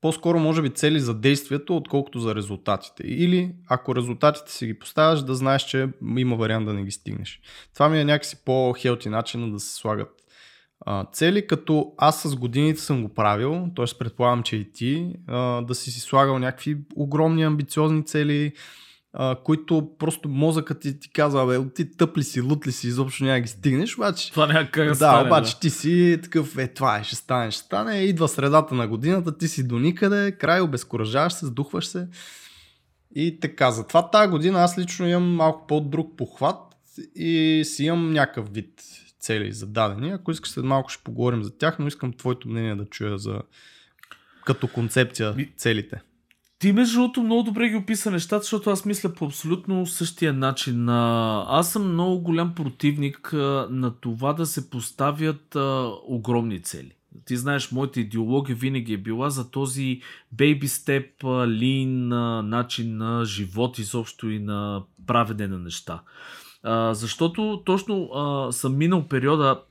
по-скоро може би цели за действието, отколкото за резултатите. Или ако резултатите си ги поставяш, да знаеш, че има вариант да не ги стигнеш. Това ми е някакси по-хелти начин да се слагат цели, като аз с годините съм го правил, т.е. предполагам, че и ти, да си си слагал някакви огромни амбициозни цели, които просто мозъкът ти, ти казва, бе, ти тъп ли си, лут ли си, изобщо няма ги стигнеш, обаче... Това няма как да, стане, обаче да. ти си такъв, е, това е, ще стане, ще стане, идва средата на годината, ти си до никъде, край, обезкуражаваш се, сдухваш се и така. Затова тази година аз лично имам малко по-друг похват и си имам някакъв вид цели зададени. Ако искаш след малко ще поговорим за тях, но искам твоето мнение да чуя за като концепция целите. Ти между другото много добре ги описа нещата, защото аз мисля по абсолютно същия начин. Аз съм много голям противник на това да се поставят огромни цели. Ти знаеш, моята идеология винаги е била за този baby step, lean начин на живот изобщо и на правене на неща. А, защото точно а, съм минал периода,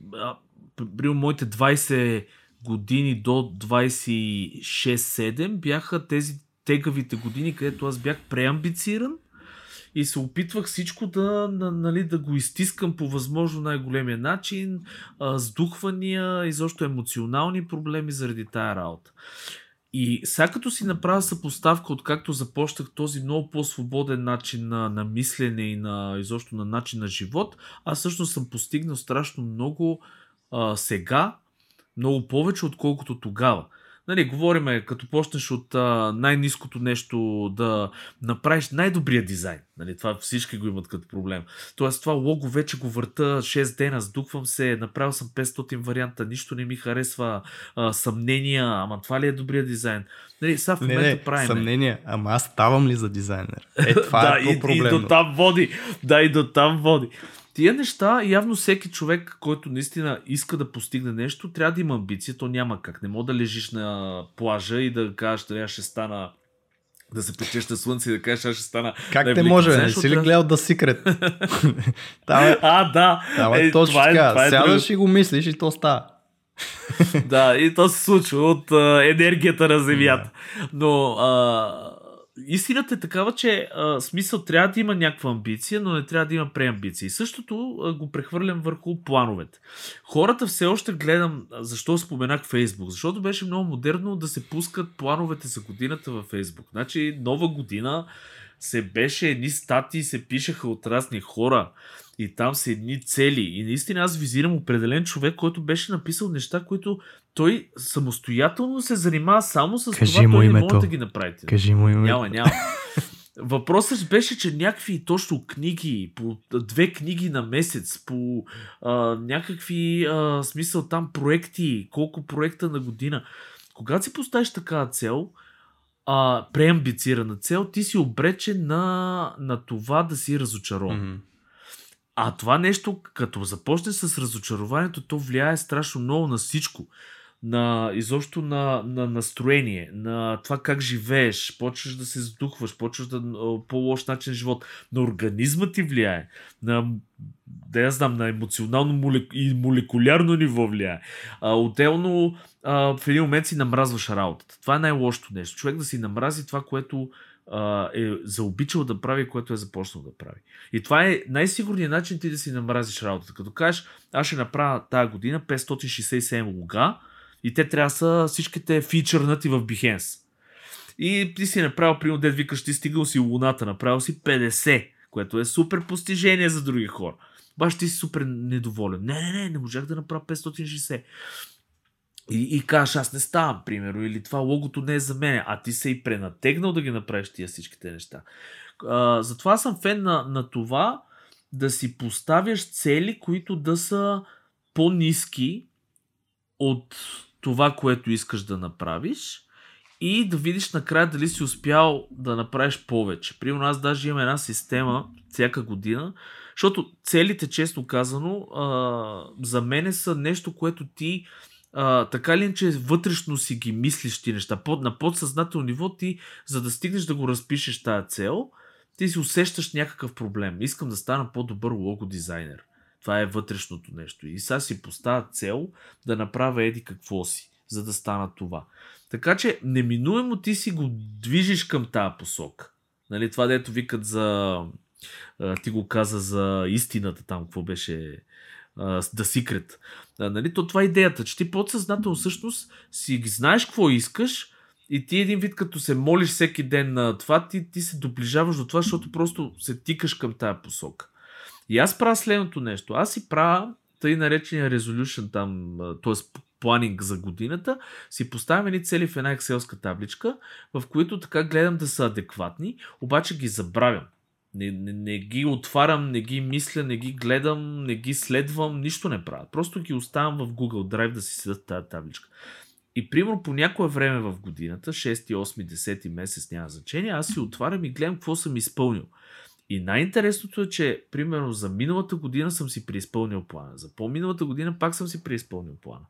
при моите 20 години до 26-7 бяха тези тегавите години, където аз бях преамбициран и се опитвах всичко да, на, нали, да го изтискам по възможно най-големия начин, а, сдухвания, изобщо емоционални проблеми заради тая работа. И сега като си направя съпоставка, откакто започнах този много по-свободен начин на, на мислене и на изобщо на начин на живот, аз всъщност съм постигнал страшно много а, сега, много повече, отколкото тогава. Нали, говориме, като почнеш от а, най-низкото нещо да направиш най-добрия дизайн. Нали, това всички го имат като проблем. Тоест това лого вече го върта 6 дена, сдуквам се, направил съм 500 варианта, нищо не ми харесва, а, съмнения, ама това ли е добрия дизайн? Нали, сега в момента не, не, правим. Съмнения, ама аз ставам ли за дизайнер? Е, това да, е и, и до там води. Да, и до там води. Тия неща, явно всеки човек, който наистина иска да постигне нещо, трябва да има амбиция, то няма как. Не мога да лежиш на плажа и да кажеш, да ще стана да се печеш на слънце и да кажеш, аз ще стана. Как те може? Не си ли гледал да секрет? е, а, да. Там е, е точно това е, така. Това е Сядаш и го мислиш и то става. да, и то се случва от а, енергията на Земята. Но а, истината е такава, че а, смисъл трябва да има някаква амбиция, но не трябва да има преамбиция. И същото а, го прехвърлям върху плановете. Хората все още гледам, защо споменах Фейсбук, защото беше много модерно да се пускат плановете за годината във Фейсбук. Значи нова година се беше едни статии, се пишеха от разни хора и там са едни цели. И наистина аз визирам определен човек, който беше написал неща, които той самостоятелно се занимава само с Кажи това, той не може да ги направи. Кажи му името. Няма, няма. Въпросът беше, че някакви точно книги, по две книги на месец, по а, някакви а, смисъл там проекти, колко проекта на година. Когато си поставиш такава цел, а, преамбицирана цел, ти си обречен на, на това да си разочарован. Mm-hmm. А това нещо, като започне с разочарованието, то влияе страшно много на всичко на изобщо на, на настроение, на това как живееш, почваш да се сдухваш, почваш да по-лош начин на живот, на организма ти влияе, на да я знам, на емоционално и молекулярно ниво влияе. А, отделно а, в един момент си намразваш работата. Това е най-лошото нещо. Човек да си намрази това, което е заобичал да прави, което е започнал да прави. И това е най-сигурният начин ти да си намразиш работата. Като кажеш, аз ще направя тази година 567 луга и те трябва да са всичките фичърнати в Behance. И ти си направил, примерно, дед викаш, ти стигал си луната, направил си 50, което е супер постижение за други хора. Баш ти си супер недоволен. Не, не, не, не можах да направя 560. И, и кажеш, аз не ставам, примерно, или това логото не е за мен, а ти се и пренатегнал да ги направиш тия всичките неща. А, затова съм фен на, на това да си поставяш цели, които да са по-низки от това, което искаш да направиш и да видиш накрая дали си успял да направиш повече. Примерно аз даже имам една система всяка година, защото целите, честно казано, за мене са нещо, което ти а, така ли, че вътрешно си ги мислиш ти неща. Под, на подсъзнателно ниво ти, за да стигнеш да го разпишеш тази цел, ти си усещаш някакъв проблем. Искам да стана по-добър лого дизайнер. Това е вътрешното нещо. И сега си поставя цел да направя еди какво си, за да стана това. Така че неминуемо ти си го движиш към тази посока. Нали, това дето викат за... Ти го каза за истината там, какво беше... The Secret. Нали, то това е идеята, че ти подсъзнателно всъщност си знаеш какво искаш и ти един вид като се молиш всеки ден на това, ти, ти се доближаваш до това, защото просто се тикаш към тая посока. И аз правя следното нещо. Аз си правя тъй наречения resolution там, т.е. планинг за годината, си поставям едни цели в една екселска табличка, в които така гледам да са адекватни, обаче ги забравям. Не, не, не ги отварям, не ги мисля, не ги гледам, не ги следвам, нищо не правя. Просто ги оставям в Google Drive да си седат тази табличка. И примерно по някое време в годината, 6, 8, 10 месец, няма значение, аз си отварям и гледам какво съм изпълнил. И най-интересното е, че примерно за миналата година съм си преизпълнил плана. За по-миналата година пак съм си преизпълнил плана.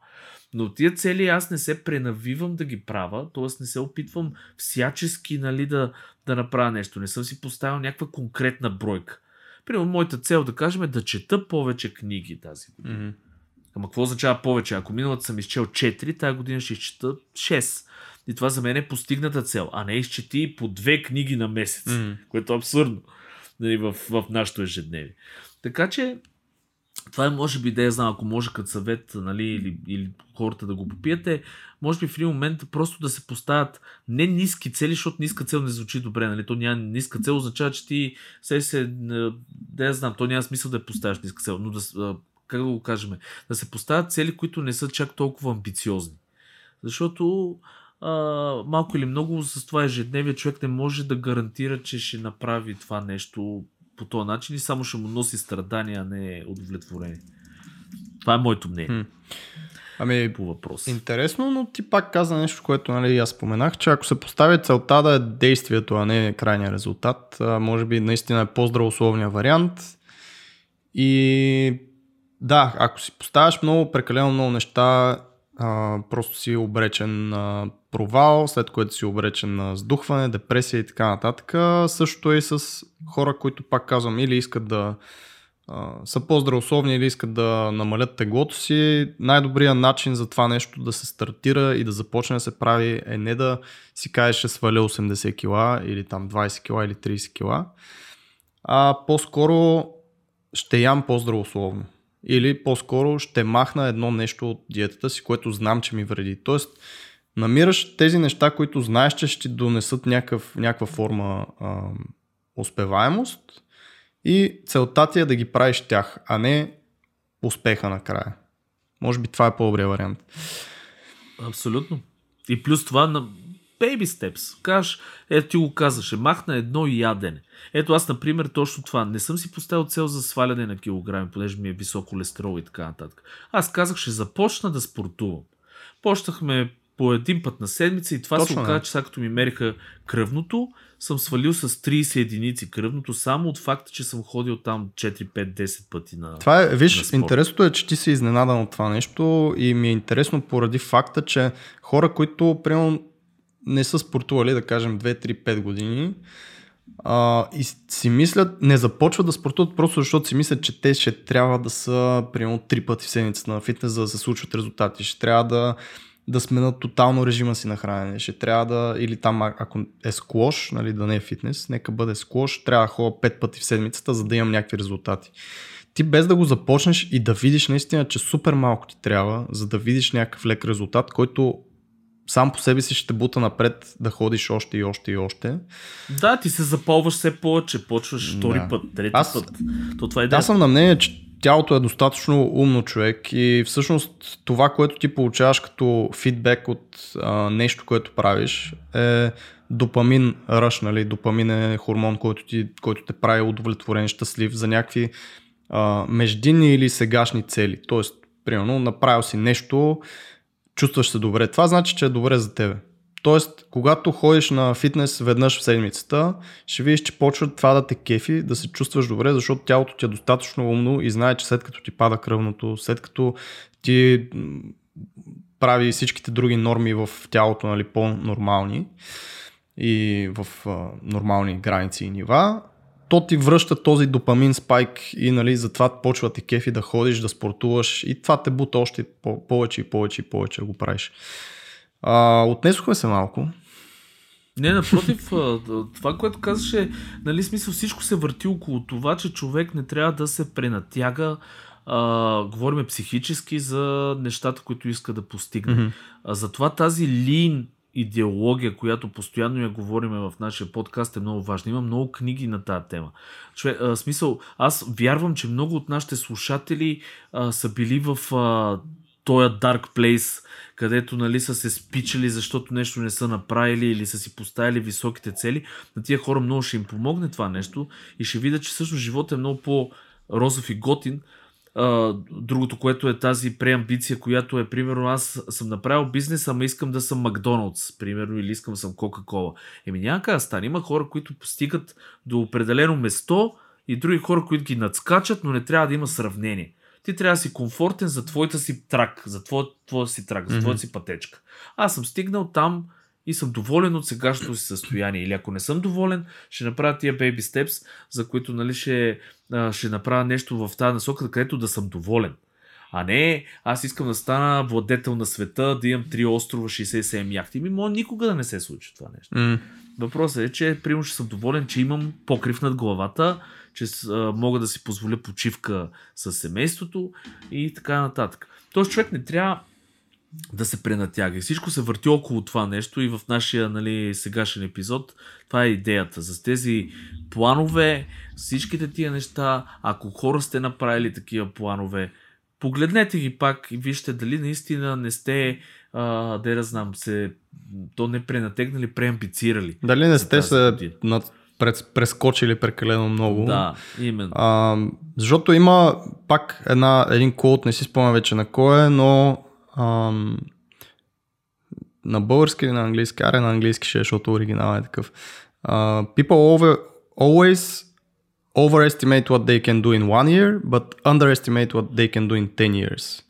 Но тия цели аз не се пренавивам да ги правя, т.е. не се опитвам всячески нали, да, да направя нещо. Не съм си поставил някаква конкретна бройка. Примерно, моята цел, да кажем, е да чета повече книги тази година. Mm-hmm. Ама какво означава повече? Ако миналата съм изчел 4, тази година ще изчета 6. И това за мен е постигната цел, а не изчети по две книги на месец, mm-hmm. което е абсурдно нали, в, в нашото ежедневие. Така че това е може би идея, знам, ако може като съвет, нали, или, или хората да го попиете, може би в един момент просто да се поставят не ниски цели, защото ниска цел не звучи добре, нали, то няма ниска цел, означава, че ти се, се да я знам, то няма смисъл да я поставяш ниска цел, но да, как да го кажем, да се поставят цели, които не са чак толкова амбициозни. Защото а, малко или много с това ежедневие човек не може да гарантира, че ще направи това нещо по този начин и само ще му носи страдания, а не удовлетворение. Това е моето мнение. Хм. Ами, по въпрос. Интересно, но ти пак каза нещо, което нали, аз споменах, че ако се постави целта да е действието, а не крайния резултат, може би наистина е по-здравословния вариант. И да, ако си поставяш много, прекалено много неща, а, просто си обречен на провал, след което си обречен на сдухване, депресия и така нататък. Също е и с хора, които пак казвам или искат да а, са по-здравословни или искат да намалят теглото си. Най-добрият начин за това нещо да се стартира и да започне да се прави е не да си кажеш ще сваля 80 кила или там 20 кила или 30 кила, а по-скоро ще ям по-здравословно или по-скоро ще махна едно нещо от диетата си, което знам, че ми вреди. Тоест, намираш тези неща, които знаеш, че ще донесат някакъв, някаква форма а, успеваемост и целта ти е да ги правиш тях, а не успеха накрая. Може би това е по-добрия вариант. Абсолютно. И плюс това baby steps. Каш, ето ти го казаше, махна едно ядене. Ето аз, например, точно това. Не съм си поставил цел за сваляне на килограми, понеже ми е висок холестерол и така нататък. Аз казах, ще започна да спортувам. Почнахме по един път на седмица и това Точно, се оказа, че сега като ми мериха кръвното, съм свалил с 30 единици кръвното, само от факта, че съм ходил там 4, 5, 10 пъти на Това е, виж, на интересното е, че ти си изненадан от това нещо и ми е интересно поради факта, че хора, които примерно не са спортували, да кажем 2, 3, 5 години, а, и си мислят, не започват да спортуват просто защото си мислят, че те ще трябва да са примерно три пъти в седмица на фитнес, за да се случват резултати. Ще трябва да да сменят тотално режима си на хранене. Ще трябва да, или там ако е склош, нали, да не е фитнес, нека бъде склош, трябва да ходя 5 пъти в седмицата, за да имам някакви резултати. Ти без да го започнеш и да видиш наистина, че супер малко ти трябва, за да видиш някакъв лек резултат, който сам по себе си ще бута напред да ходиш още и още и още. Да, ти се запълваш все повече, почваш втори да. път, трети Аз, път. То това е Аз съм на мнение, че тялото е достатъчно умно човек и всъщност това, което ти получаваш като фидбек от а, нещо, което правиш е допамин ръш, нали? Допамин е хормон, който, ти, който те прави удовлетворен, щастлив за някакви а, междинни или сегашни цели. Тоест, примерно, направил си нещо, чувстваш се добре. Това значи, че е добре за тебе. Тоест, когато ходиш на фитнес веднъж в седмицата, ще видиш, че почва това да те кефи, да се чувстваш добре, защото тялото ти е достатъчно умно и знае, че след като ти пада кръвното, след като ти прави всичките други норми в тялото нали, по-нормални и в а, нормални граници и нива, то ти връща този допамин спайк и нали, затова почва ти кефи да ходиш, да спортуваш и това те бута още повече и повече и повече да го правиш. А, отнесохме се малко. Не, напротив, това, което казаше, нали, смисъл всичко се върти около това, че човек не трябва да се пренатяга, а, говориме психически за нещата, които иска да постигне. Mm-hmm. А, затова тази лин идеология, която постоянно я говорим в нашия подкаст е много важна. Има много книги на тази тема. Човек, а, смисъл, аз вярвам, че много от нашите слушатели а, са били в а, този dark place, където нали, са се спичали, защото нещо не са направили или са си поставили високите цели. На тия хора много ще им помогне това нещо и ще видят, че също живота е много по-розов и готин, другото, което е тази преамбиция, която е, примерно, аз съм направил бизнес, ама искам да съм Макдоналдс, примерно, или искам да съм Кока-Кола. Еми няма как стане. Има хора, които постигат до определено место и други хора, които ги надскачат, но не трябва да има сравнение. Ти трябва да си комфортен за твоята си трак, за твоя, твоя си трак, за твоята си пътечка. Аз съм стигнал там и съм доволен от сегашното си състояние. Или ако не съм доволен, ще направя тия baby steps, за които нали, ще, ще направя нещо в тази насока, където да съм доволен. А не, аз искам да стана владетел на света, да имам три острова, 67 яхти. Ми, може никога да не се случи това нещо. Mm. Въпросът е, че примерно ще съм доволен, че имам покрив над главата, че а, мога да си позволя почивка с семейството и така нататък. Тоест човек не трябва да се пренатяга. И всичко се върти около това нещо и в нашия нали, сегашен епизод това е идеята. За тези планове, всичките тия неща, ако хора сте направили такива планове, погледнете ги пак и вижте дали наистина не сте, а, да я знам, се, то не пренатегнали, преамбицирали. Дали не сте се над, през, прескочили прекалено много. Да, именно. А, защото има пак една, един код, не си спомня вече на кой е, но ам, на български или на английски? Аре на английски ще, е, защото оригинал е такъв. Uh, people over, always overestimate what they can do in one year, but underestimate what they can do in 10 years.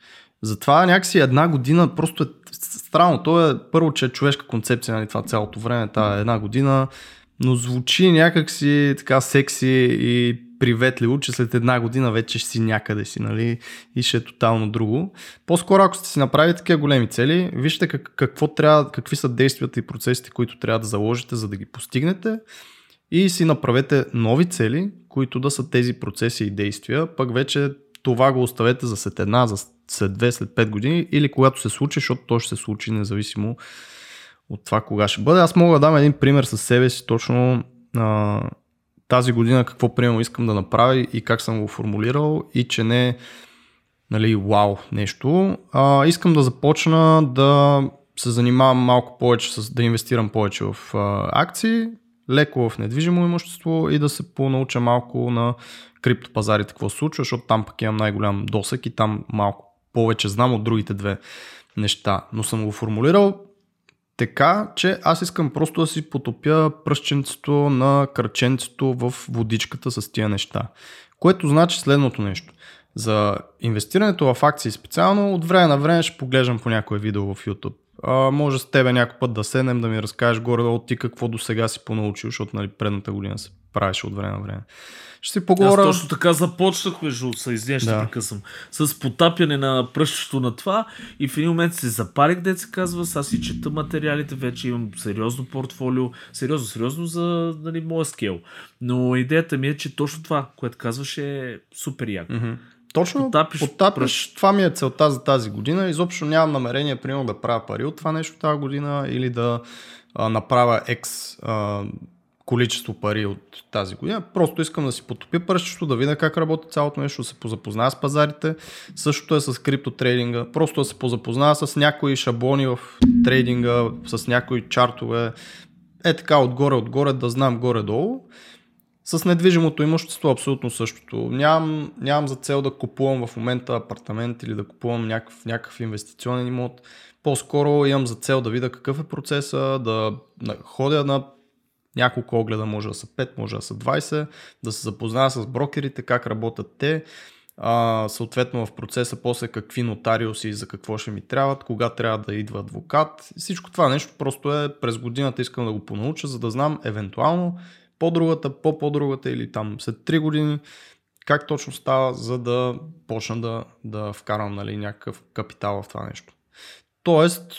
Затова някакси една година просто е странно. То е първо, че е човешка концепция на нали, това цялото време, тази една година, но звучи някакси така секси и приветливо, че след една година вече ще си някъде си, нали, и ще е тотално друго. По-скоро, ако сте си направили такива големи цели, вижте как, какво трябва, какви са действията и процесите, които трябва да заложите, за да ги постигнете и си направете нови цели, които да са тези процеси и действия, пък вече това го оставете за след една, за след две, след пет години или когато се случи, защото то ще се случи независимо от това кога ще бъде. Аз мога да дам един пример със себе си точно а, тази година какво примерно искам да направя и как съм го формулирал и че не нали, вау нещо. А, искам да започна да се занимавам малко повече, с, да инвестирам повече в а, акции, леко в недвижимо имущество и да се понауча малко на криптопазарите какво се случва, защото там пък имам най-голям досък и там малко повече знам от другите две неща. Но съм го формулирал така, че аз искам просто да си потопя пръщенцето на кръченцето в водичката с тия неща. Което значи следното нещо. За инвестирането в акции специално, от време на време ще поглеждам по някое видео в YouTube. А, може с тебе някой път да седнем, да ми разкажеш горе-долу ти какво до сега си понаучил, защото нали, предната година се правеше от време на време. Ще си поговоря. Аз точно така започнах, между са извиня, ще да. прекъсвам. С потапяне на пръщото на това и в един момент се запарих, де се казва, аз си чета материалите, вече имам сериозно портфолио, сериозно, сериозно за нали, моя скел. Но идеята ми е, че точно това, което казваш е супер яко. Mm-hmm. Точно потапиш, потапиш това ми е целта за тази година. Изобщо нямам намерение, примерно, да правя пари от това нещо тази година или да а, направя екс а, количество пари от тази година. Просто искам да си потопя пръщето, да видя как работи цялото нещо, да се позапозная с пазарите. Същото е с криптотрейдинга. Просто да се позапозная с някои шаблони в трейдинга, с някои чартове. Е така отгоре-отгоре да знам горе-долу. С недвижимото имущество абсолютно същото. Нямам, нямам за цел да купувам в момента апартамент или да купувам някакъв, някакъв инвестиционен имот. По-скоро имам за цел да видя какъв е процеса, да ходя на няколко огледа, може да са 5, може да са 20, да се запозная с брокерите, как работят те, а, съответно в процеса после какви нотариуси и за какво ще ми трябват, кога трябва да идва адвокат. Всичко това нещо просто е през годината искам да го понауча, за да знам евентуално по-другата, по-по-другата или там след 3 години как точно става, за да почна да, да вкарам нали, някакъв капитал в това нещо. Тоест,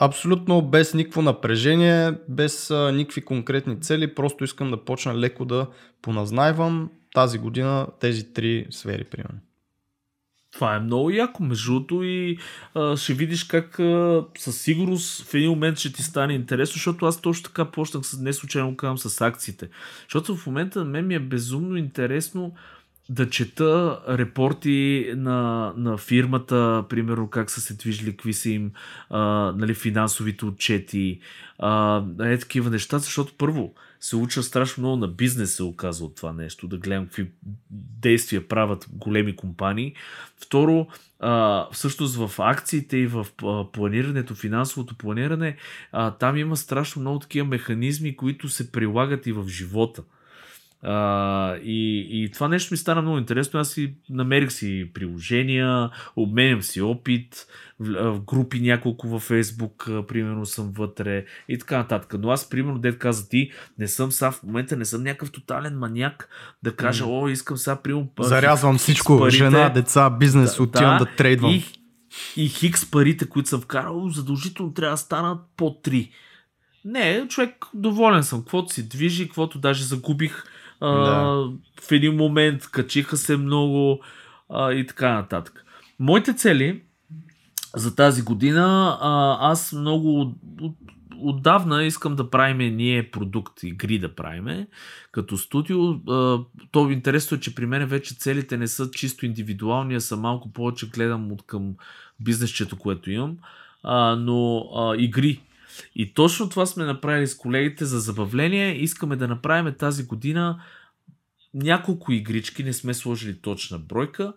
абсолютно без никакво напрежение, без а, никакви конкретни цели, просто искам да почна леко да поназнайвам тази година тези три сфери, примерно. Това е много яко, между другото и а, ще видиш как а, със сигурност в един момент ще ти стане интересно, защото аз точно така почнах, не случайно казвам, с акциите. Защото в момента на мен ми е безумно интересно да чета репорти на, на фирмата, примерно как са се движили, какви са им а, нали, финансовите отчети, а, е такива неща, защото първо се уча страшно много на бизнес се оказва от това нещо, да гледам какви действия правят големи компании. Второ, а, всъщност в акциите и в планирането, финансовото планиране, а, там има страшно много такива механизми, които се прилагат и в живота. А, и, и това нещо ми стана много интересно. Аз си намерих си приложения, обменям си опит, в, в групи няколко във Фейсбук, примерно съм вътре и така нататък. Но аз, примерно, дед каза ти, не съм сега в момента, не съм някакъв тотален маняк да кажа, mm. о, искам сега, примерно. Зарязвам всичко, парите. жена, деца, бизнес, да, отивам да, да трейдвам. И, и хикс парите, които съм вкарал, задължително трябва да станат по 3. Не, човек, доволен съм. Каквото си движи, каквото даже загубих да. в един момент качиха се много а, и така нататък. Моите цели за тази година, а, аз много от, от, отдавна искам да правиме ние продукт, игри да правиме като студио. А, то интересно е, че при мен вече целите не са чисто индивидуални, а са малко повече гледам от към бизнесчето, което имам, а, но а, игри и точно това сме направили с колегите за забавление. Искаме да направим тази година няколко игрички, не сме сложили точна бройка.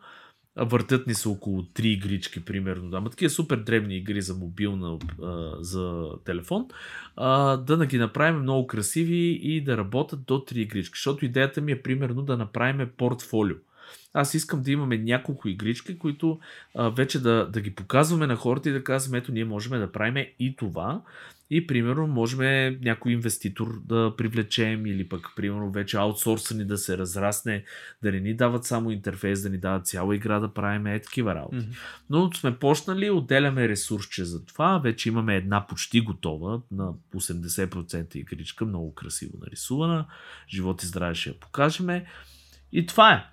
Въртят ни се около 3 игрички, примерно. Да, такива супер древни игри за мобилна, за телефон. да да ги направим много красиви и да работят до 3 игрички. Защото идеята ми е примерно да направим портфолио. Аз искам да имаме няколко игрички, които а, вече да, да ги показваме на хората и да казваме, ето ние можем да правим и това. И примерно можем някой инвеститор да привлечем или пък примерно вече аутсорсани да се разрасне, да не ни дават само интерфейс, да ни дават цяла игра да правим е такива работи. Mm-hmm. Но сме почнали, отделяме ресурсче за това, вече имаме една почти готова на 80% игричка, много красиво нарисувана, живот и здраве ще я покажем. И това е.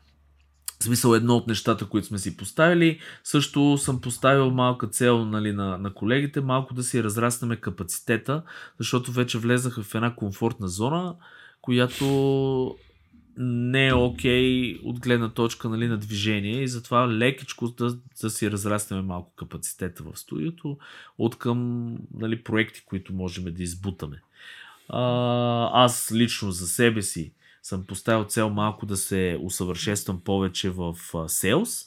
В смисъл едно от нещата, които сме си поставили. Също съм поставил малка цел нали, на, на колегите, малко да си разраснаме капацитета, защото вече влезаха в една комфортна зона, която не е окей okay от гледна точка нали, на движение и затова лекичко да, да си разраснем малко капацитета в студиото от към нали, проекти, които можем да избутаме. А, аз лично за себе си съм поставил цел малко да се усъвършенствам повече в Sales,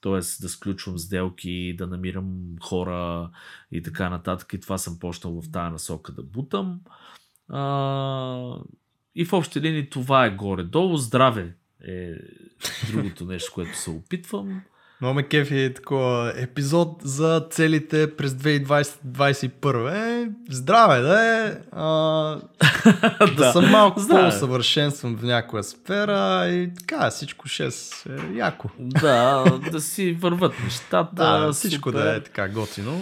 т.е. да сключвам сделки, да намирам хора и така нататък. И това съм почнал в тази насока да бутам. А, и в общи линии това е горе-долу. Здраве е другото нещо, което се опитвам. Много ме кефи такова епизод за целите през 2020-2021. Е, здраве, да е. А, да, съм малко по-усъвършенствам в някоя сфера и така, всичко 6 е яко. Да, да си върват нещата. Да, всичко супер. да е така готино.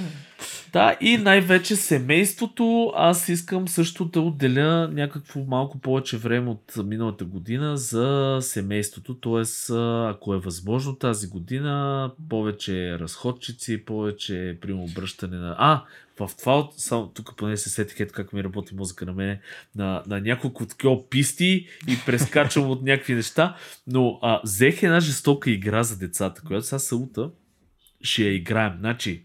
Да, и най-вече семейството. Аз искам също да отделя някакво малко повече време от миналата година за семейството. Тоест, ако е възможно тази година, повече разходчици, повече обръщане на... А, в това, само тук поне се сетих ето как ми работи музика на мене, на, на няколко такива писти и прескачам от някакви неща, но а, взех една жестока игра за децата, която сега Саута ще я играем. Значи,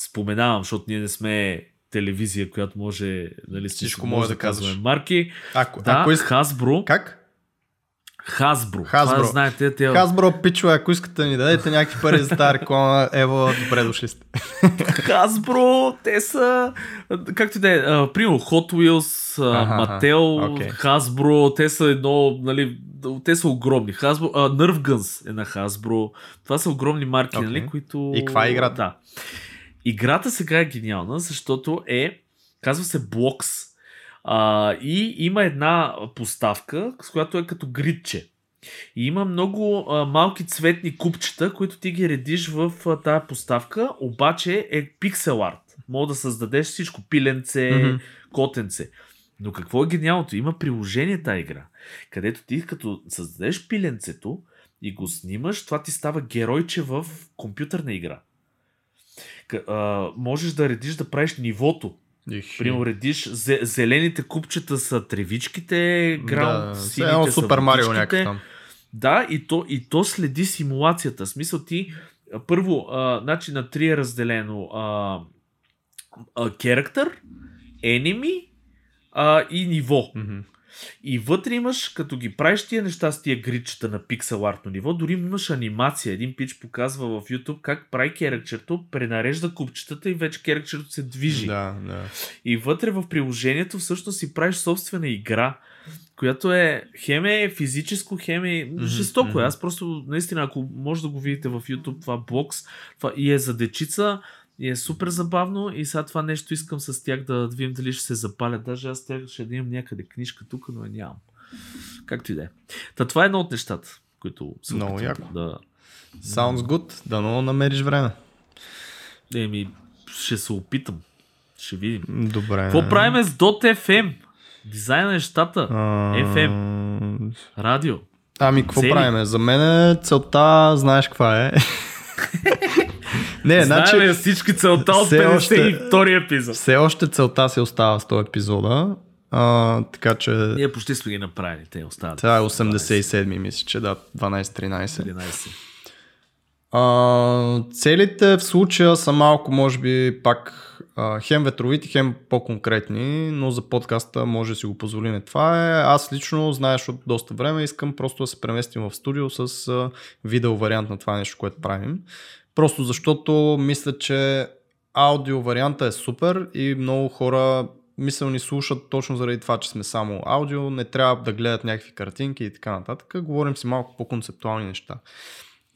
споменавам, защото ние не сме телевизия, която може, нали, всичко може да казваме марки. Ако, да, ако из... Хасбро. Как? Хасбро. Това, знаете, те... Хасбро, пичове, ако искате да ни дадете някакви пари за тази реклама, ево, добре дошли сте. Хасбро, те са, както да е, примерно Hot Wheels, Мател. Hasbro, те са едно, нали, те са огромни. Hasbro, uh, Nerf Guns е на Hasbro. Това са огромни марки, okay. нали, които... И каква е играта? Да. Играта сега е гениална, защото е, казва се Блокс. А, и има една поставка, с която е като гридче. И има много а, малки цветни купчета, които ти ги редиш в а, тази поставка, обаче е пиксел арт. Мога да създадеш всичко, пиленце, mm-hmm. котенце. Но какво е гениалното? Има приложение тази игра, където ти като създадеш пиленцето и го снимаш, това ти става геройче в компютърна игра а, можеш да редиш да правиш нивото. Примерно редиш, зелените купчета са тревичките, граунд, да, сините е Супер Марио някакъв. Да, и то, и то следи симулацията. В смисъл ти, първо, а, значи на три е разделено а, а, character, enemy а, и ниво. Mm-hmm. И вътре имаш, като ги правиш тия неща с тия гридчета на пиксел артно ниво, дори имаш анимация. Един пич показва в YouTube как прави керекчерто, пренарежда купчетата и вече керекчерто се движи. Да, да. И вътре в приложението всъщност си правиш собствена игра, която е хем е физическо, хем е жестоко. Mm-hmm. Аз просто, наистина, ако може да го видите в YouTube, това бокс, това и е за дечица, и е супер забавно и сега това нещо искам с тях да видим дали ще се запалят. Даже аз тях ще да имам някъде книжка тук, но я нямам. Както и да е. Та това е едно от нещата, които се Много яко. да... Sounds good. Да но намериш време. Еми, ще се опитам. Ще видим. Добре. Какво правим с .fm? Дизайн на нещата. Uh... FM. Радио. Ами, какво правим? За мен целта, знаеш каква е. Не, Знаем значи, всички целта от 52 епизод. Все още целта се остава с този епизода. А, така че... Ние почти сме ги направили, те остават. Това е 87-ми, мисля, че да, 12-13. А, целите в случая са малко, може би, пак а, хем ветровити, хем по-конкретни, но за подкаста може да си го позволим. Това е, аз лично, знаеш от доста време, искам просто да се преместим в студио с а, видео вариант на това нещо, което правим. Просто защото мисля, че аудио варианта е супер и много хора мисля ни слушат точно заради това, че сме само аудио, не трябва да гледат някакви картинки и така нататък. Говорим си малко по-концептуални неща.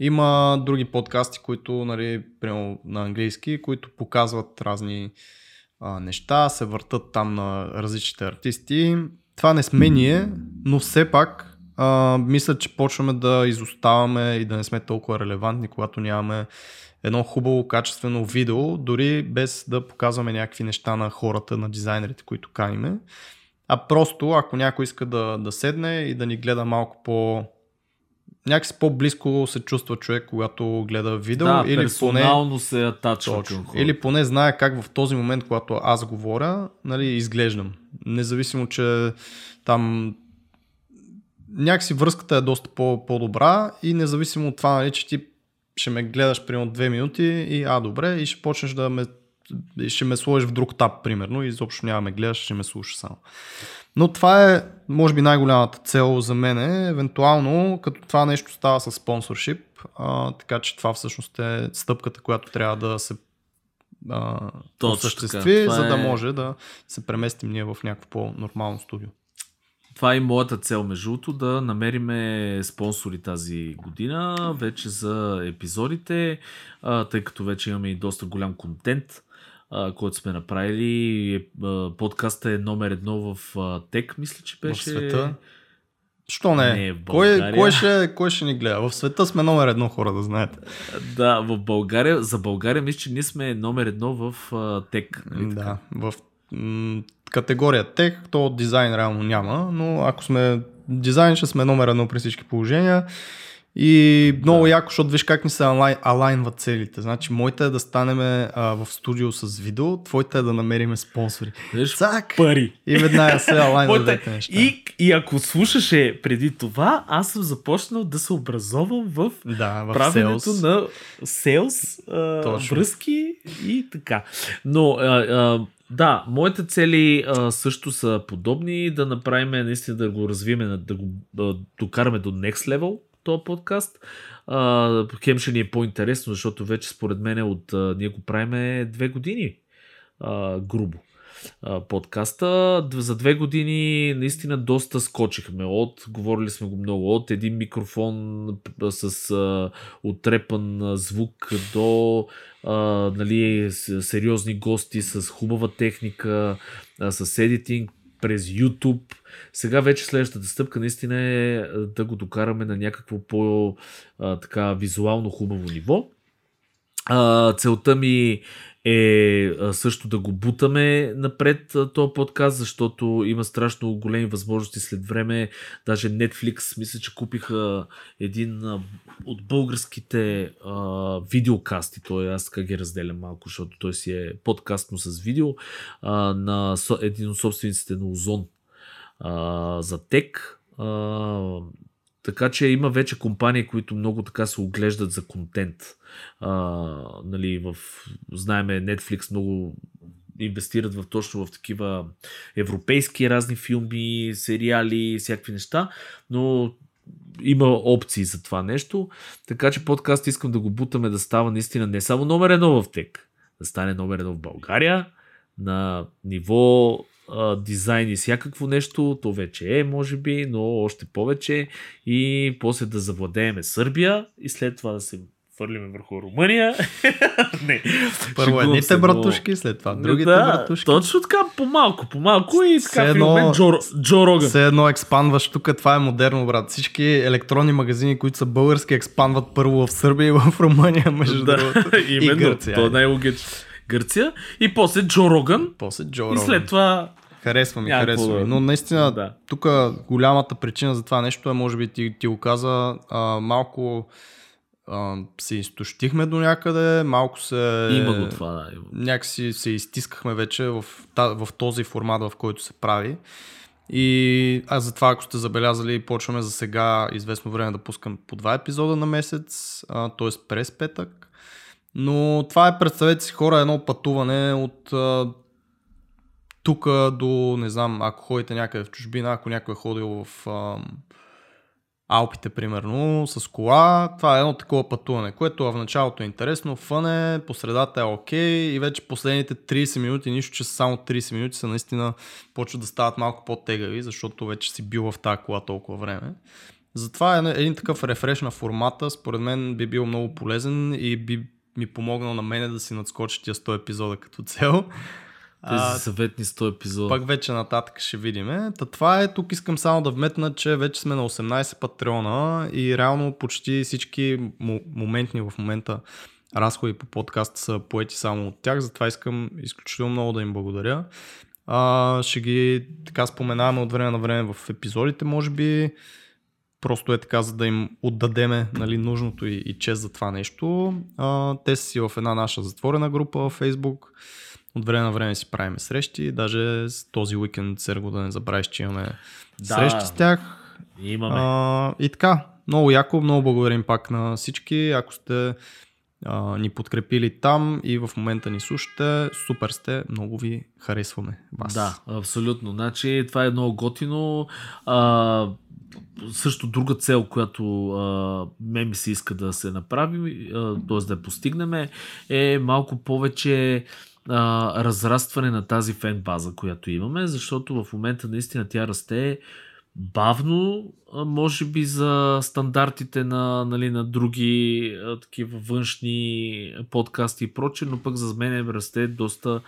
Има други подкасти, които, нали, прямо на английски, които показват разни а, неща, се въртат там на различните артисти. Това не сме ние, но все пак а, мисля, че почваме да изоставаме и да не сме толкова релевантни, когато нямаме едно хубаво, качествено видео, дори без да показваме някакви неща на хората, на дизайнерите, които каниме. А просто, ако някой иска да, да седне и да ни гледа малко по някакси по-близко се чувства човек, когато гледа видео. Да, или поне, се атачва към Или поне знае как в този момент, когато аз говоря, нали, изглеждам. Независимо, че там някакси връзката е доста по- по-добра и независимо от това, нали, че ти ще ме гледаш примерно две минути и а, добре, и ще почнеш да ме ще ме сложиш в друг таб, примерно, и изобщо няма ме гледаш, ще ме слушаш само. Но това е, може би, най-голямата цел за мен, е, евентуално, като това нещо става с спонсоршип, а, така че това всъщност е стъпката, която трябва да се а, осъществи, за да е... може да се преместим ние в някакво по-нормално студио. Това е и моята цел, между другото, да намериме спонсори тази година, вече за епизодите, тъй като вече имаме и доста голям контент, който сме направили. А, подкаста е номер едно в Тек, мисля, че беше. В света. Що не? Не, кой, България. кой, ще, кой ще ни гледа? В света сме номер едно хора, да знаете. Да, в България, за България мисля, че ние сме номер едно в Тек. нали? Да, в категория тех, то дизайн реално няма, но ако сме дизайн, ще сме номер едно при всички положения. И много Да. яко, защото виж как ни се алай, алайнват целите. Значи, моите е да станем а, в студио с видео, твоите е да намерим спонсори. Виж, Цак! пари. И веднага се алайнват Моята- двете неща. И, и ако слушаше преди това, аз съм започнал да се образовам в да, в правенето sales. на селс, а, връзки и така. Но а, а, да, моите цели а, също са подобни, да направим наистина да го развием, да го да докараме до next level този подкаст. А, хем ще ни е по-интересно, защото вече според мен от а, ние го правиме две години. А, грубо подкаста. За две години наистина доста скочихме от, говорили сме го много, от един микрофон с а, отрепан звук до а, нали, сериозни гости с хубава техника, а, с едитинг през YouTube. Сега вече следващата стъпка наистина е да го докараме на някакво по а, така визуално хубаво ниво. Целта ми е също да го бутаме напред този подкаст, защото има страшно големи възможности след време. Даже Netflix, мисля, че купиха един от българските а, видеокасти, той аз така ги разделям малко, защото той си е подкаст, но с видео, а, на един от собствениците на Озон а, за тек. Така че има вече компании, които много така се оглеждат за контент. А, нали, в, знаеме, Netflix много инвестират в точно в такива европейски разни филми, сериали, всякакви неща, но има опции за това нещо. Така че подкаст искам да го бутаме да става наистина не само номер едно в тек, да стане номер едно в България, на ниво а, дизайн и всякакво нещо, то вече е, може би, но още повече и после да завладееме Сърбия и след това да се фърлиме върху Румъния. не, Първо едните братушки, след това другите да, братушки. Точно така, по-малко, по-малко и така едно- Джо, Джо Роган. Все едно експанваш тук, това е модерно, брат. Всички електронни магазини, които са български, експанват първо в Сърбия и в Румъния, между да, другото. именно, и Гърция. то е най-логично. Гърция и после Джо Роган После Джо и Роган. след това Харесва ми, харесва ми. Но наистина, Да. тук голямата причина за това нещо е, може би ти, ти го каза, а, малко а, се изтощихме до някъде, малко се... има го това. Да. Някакси се изтискахме вече в, в този формат, в който се прави. И аз затова, ако сте забелязали, почваме за сега известно време да пускам по два епизода на месец, т.е. през петък. Но това е, представете си хора, едно пътуване от тук до, не знам, ако ходите някъде в чужбина, ако някой е ходил в а, Алпите, примерно, с кола, това е едно такова пътуване, което в началото е интересно, фън е, по средата е окей и вече последните 30 минути, нищо, че са само 30 минути, са наистина почват да стават малко по-тегави, защото вече си бил в тази кола толкова време. Затова е един такъв рефреш на формата, според мен би бил много полезен и би ми помогнал на мене да си надскоча тия 100 епизода като цел. Тези съветни 100 епизода. пак вече нататък ще видим. Та това е, тук искам само да вметна, че вече сме на 18 патреона и реално почти всички моментни в момента разходи по подкаста са поети само от тях, затова искам изключително много да им благодаря. А, ще ги така споменаваме от време на време в епизодите, може би. Просто е така, за да им отдадеме нали, нужното и, и чест за това нещо. А, те са си в една наша затворена група във Facebook. От време на време си правиме срещи. Даже с този уикенд, Серго, да не забравиш, че имаме Да. срещи с тях. Имаме. А, и така, много яко, много благодарим пак на всички. Ако сте а, ни подкрепили там и в момента ни слушате, супер сте, много ви харесваме вас. Да, абсолютно. Значи, това е много готино. А, също друга цел, която а, ме ми се иска да се направи, т.е. да я постигнем, е малко повече а, разрастване на тази фен база, която имаме, защото в момента наистина тя расте бавно, може би за стандартите на, нали, на други такива външни подкасти и проче, но пък за мен расте доста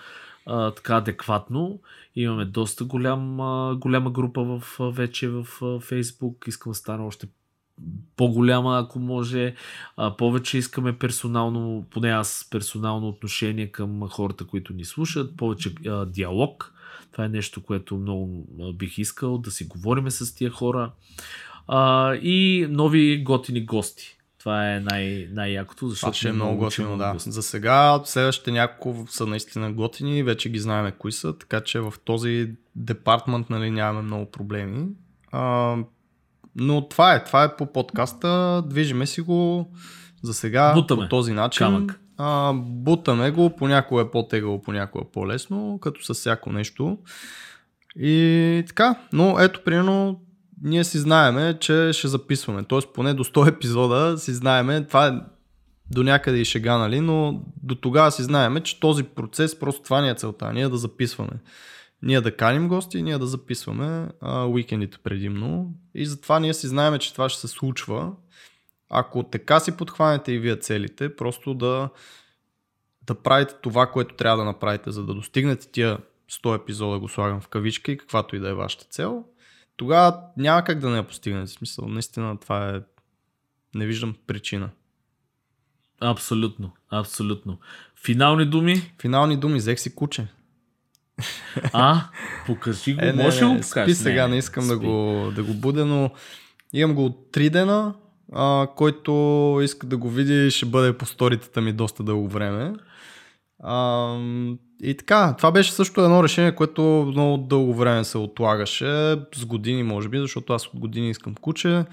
а, така адекватно. Имаме доста голям, а, голяма група в, вече в Фейсбук. Искам да стана още по-голяма, ако може. А, повече искаме персонално, поне аз персонално отношение към хората, които ни слушат, повече а, диалог. Това е нещо, което много а, бих искал да си говориме с тия хора. А, и нови готини гости. Това е най- най-якото, защото Това ще е много готино, да. За сега следващите няколко са наистина готини, вече ги знаем кои са, така че в този департмент нали, нямаме много проблеми. А, но това е, това е по подкаста, движиме си го за сега Бутаме. по този начин. Камък. А, бутаме го, понякога е по-тегаво, понякога е по-лесно, като с всяко нещо. И така, но ето примерно ние си знаеме, че ще записваме. Тоест поне до 100 епизода си знаеме, това е до някъде и шега, нали, но до тогава си знаеме, че този процес, просто това ни е целта, ние да записваме. Ние да каним гости, ние да записваме а, уикендите предимно. И затова ние си знаеме, че това ще се случва. Ако така си подхванете и вие целите, просто да, да правите това, което трябва да направите, за да достигнете тия 100 епизода, го слагам в кавичка и каквато и да е вашата цел, тогава няма как да не я постигнете. В смисъл, наистина това е... Не виждам причина. Абсолютно, абсолютно. Финални думи? Финални думи, взех си куче. А, покажи го. Е, не, Може ли го спи покажеш? сега, не, искам да го, да го будя, но имам го от 3 дена, а, който иска да го види ще бъде по сторитата ми доста дълго време. И така, това беше също едно решение, което много дълго време се отлагаше, с години може би, защото аз от години искам куче.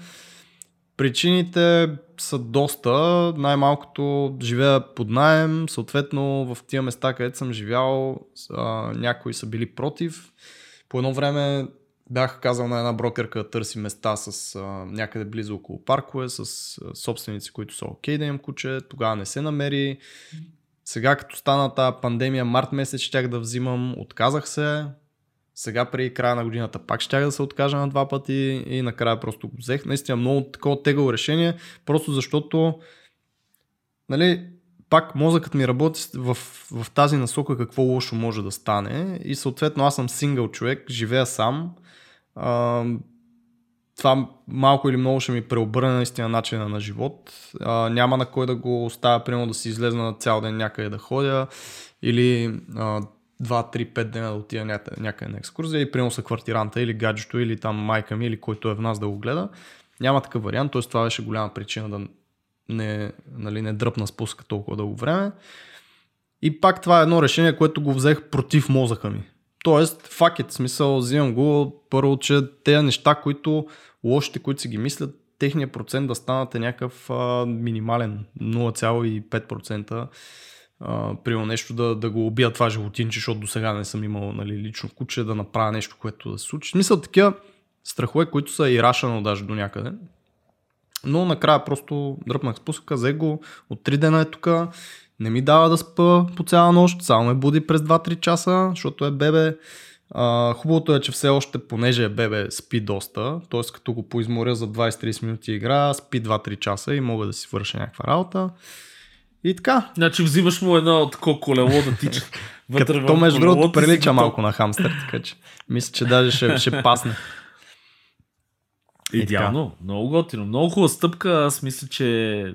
Причините са доста. Най-малкото живея под найем, съответно в тия места, където съм живял, някои са били против. По едно време бях казал на една брокерка да търси места с а, някъде близо около паркове, с а, собственици, които са окей okay да имам куче. Тогава не се намери. Сега като стана тази пандемия, март месец щях да взимам, отказах се. Сега преди края на годината пак щях да се откажа на два пъти и накрая просто го взех. Наистина много такова тегаво решение, просто защото нали, пак мозъкът ми работи в, в тази насока какво лошо може да стане и съответно аз съм сингъл човек, живея сам. А, това малко или много ще ми преобърне наистина начина на живот. А, няма на кой да го оставя, примерно да си излезна на цял ден някъде да ходя или а, 2-3-5 дена да отида някъде, някъде на екскурзия и примерно са квартиранта или гаджето или там майка ми или който е в нас да го гледа. Няма такъв вариант, т.е. това беше голяма причина да не, нали, не дръпна спуска толкова дълго време. И пак това е едно решение, което го взех против мозъка ми. Тоест, факет, смисъл, взимам го първо, че тези неща, които лошите, които си ги мислят, техният процент да станат е някакъв а, минимален, 0,5%. Uh, примерно нещо да, да го убия това животинче, защото до сега не съм имал нали, лично куче, да направя нещо, което да се случи. Смисъл такива страхове, които са и рашано даже до някъде. Но накрая просто дръпнах спусъка, взех го, от 3 дена е тук, не ми дава да спа по цяла нощ, само ме буди през 2-3 часа, защото е бебе. Uh, хубавото е, че все още, понеже е бебе, спи доста, т.е. като го поизморя за 20-30 минути игра, спи 2-3 часа и мога да си върша някаква работа. И така. Значи взимаш му едно такова колело да тича. Като то между другото прилича малко на хамстер, така че мисля, че даже ще, ще пасне. Идеално, много готино. Много хубава стъпка. Аз мисля, че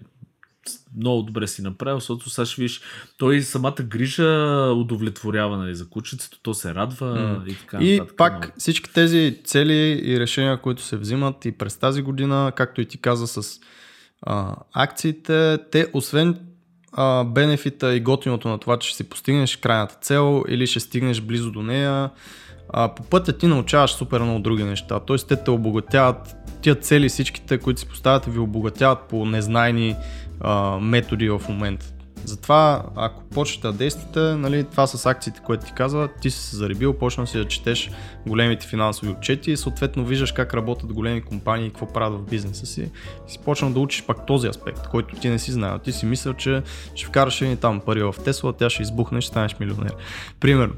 много добре си направил, защото сега ще виж, той самата грижа удовлетворява нали, за кучицето, то се радва mm. и така. И нататък, пак много. всички тези цели и решения, които се взимат и през тази година, както и ти каза с а, акциите, те освен а, бенефита и готиното на това, че ще си постигнеш крайната цел или ще стигнеш близо до нея, а, по пътя ти научаваш супер много други неща. Тоест те те обогатяват, тия цели всичките, които си поставяте, ви обогатяват по незнайни а, методи в момента. Затова, ако почнете да действате, нали, това с акциите, което ти казва, ти си се заребил, почна си да четеш големите финансови отчети и съответно виждаш как работят големи компании и какво правят в бизнеса си. И си почна да учиш пак този аспект, който ти не си знаел. Ти си мислил, че ще вкараш едни там пари в Тесла, тя ще избухне, ще станеш милионер. Примерно.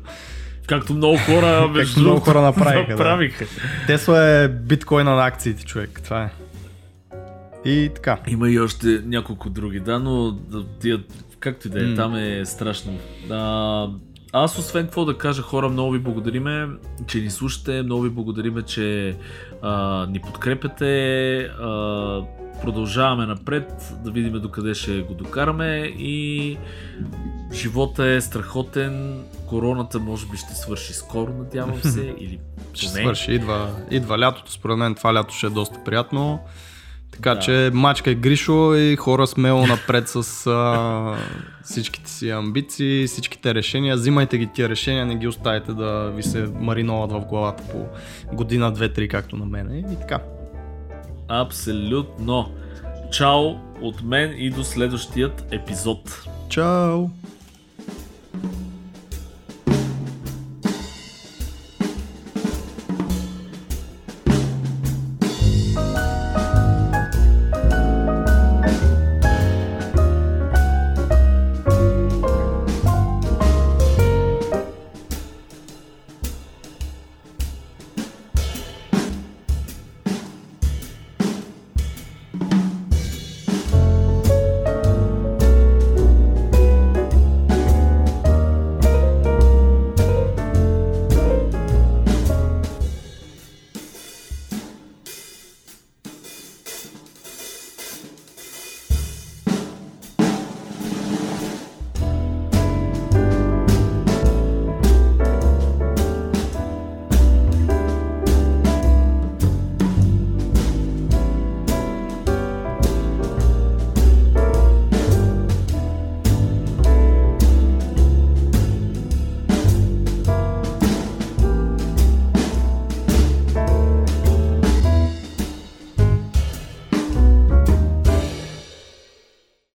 Както много хора, между много хора направиха, да. направиха. Тесла е биткоина на акциите, човек. Това е. И така. Има и още няколко други, да, но тия, както и да е, М. там е страшно. А, аз освен какво да кажа, хора, много ви благодариме, че ни слушате, много ви благодариме, че а, ни подкрепяте, а, продължаваме напред, да видим докъде ще го докараме и живота е страхотен, короната може би ще свърши скоро, надявам се, или Ще поне. свърши. Идва, идва лятото. Според мен това лято ще е доста приятно. Така Да. че мачкай Гришо и хора смело напред с а, всичките си амбиции, всичките решения. Взимайте ги тия решения, не ги оставяйте да ви се мариноват в главата по година, две, три, както на мен. И така. Абсолютно. Чао от мен и до следващият епизод. Чао!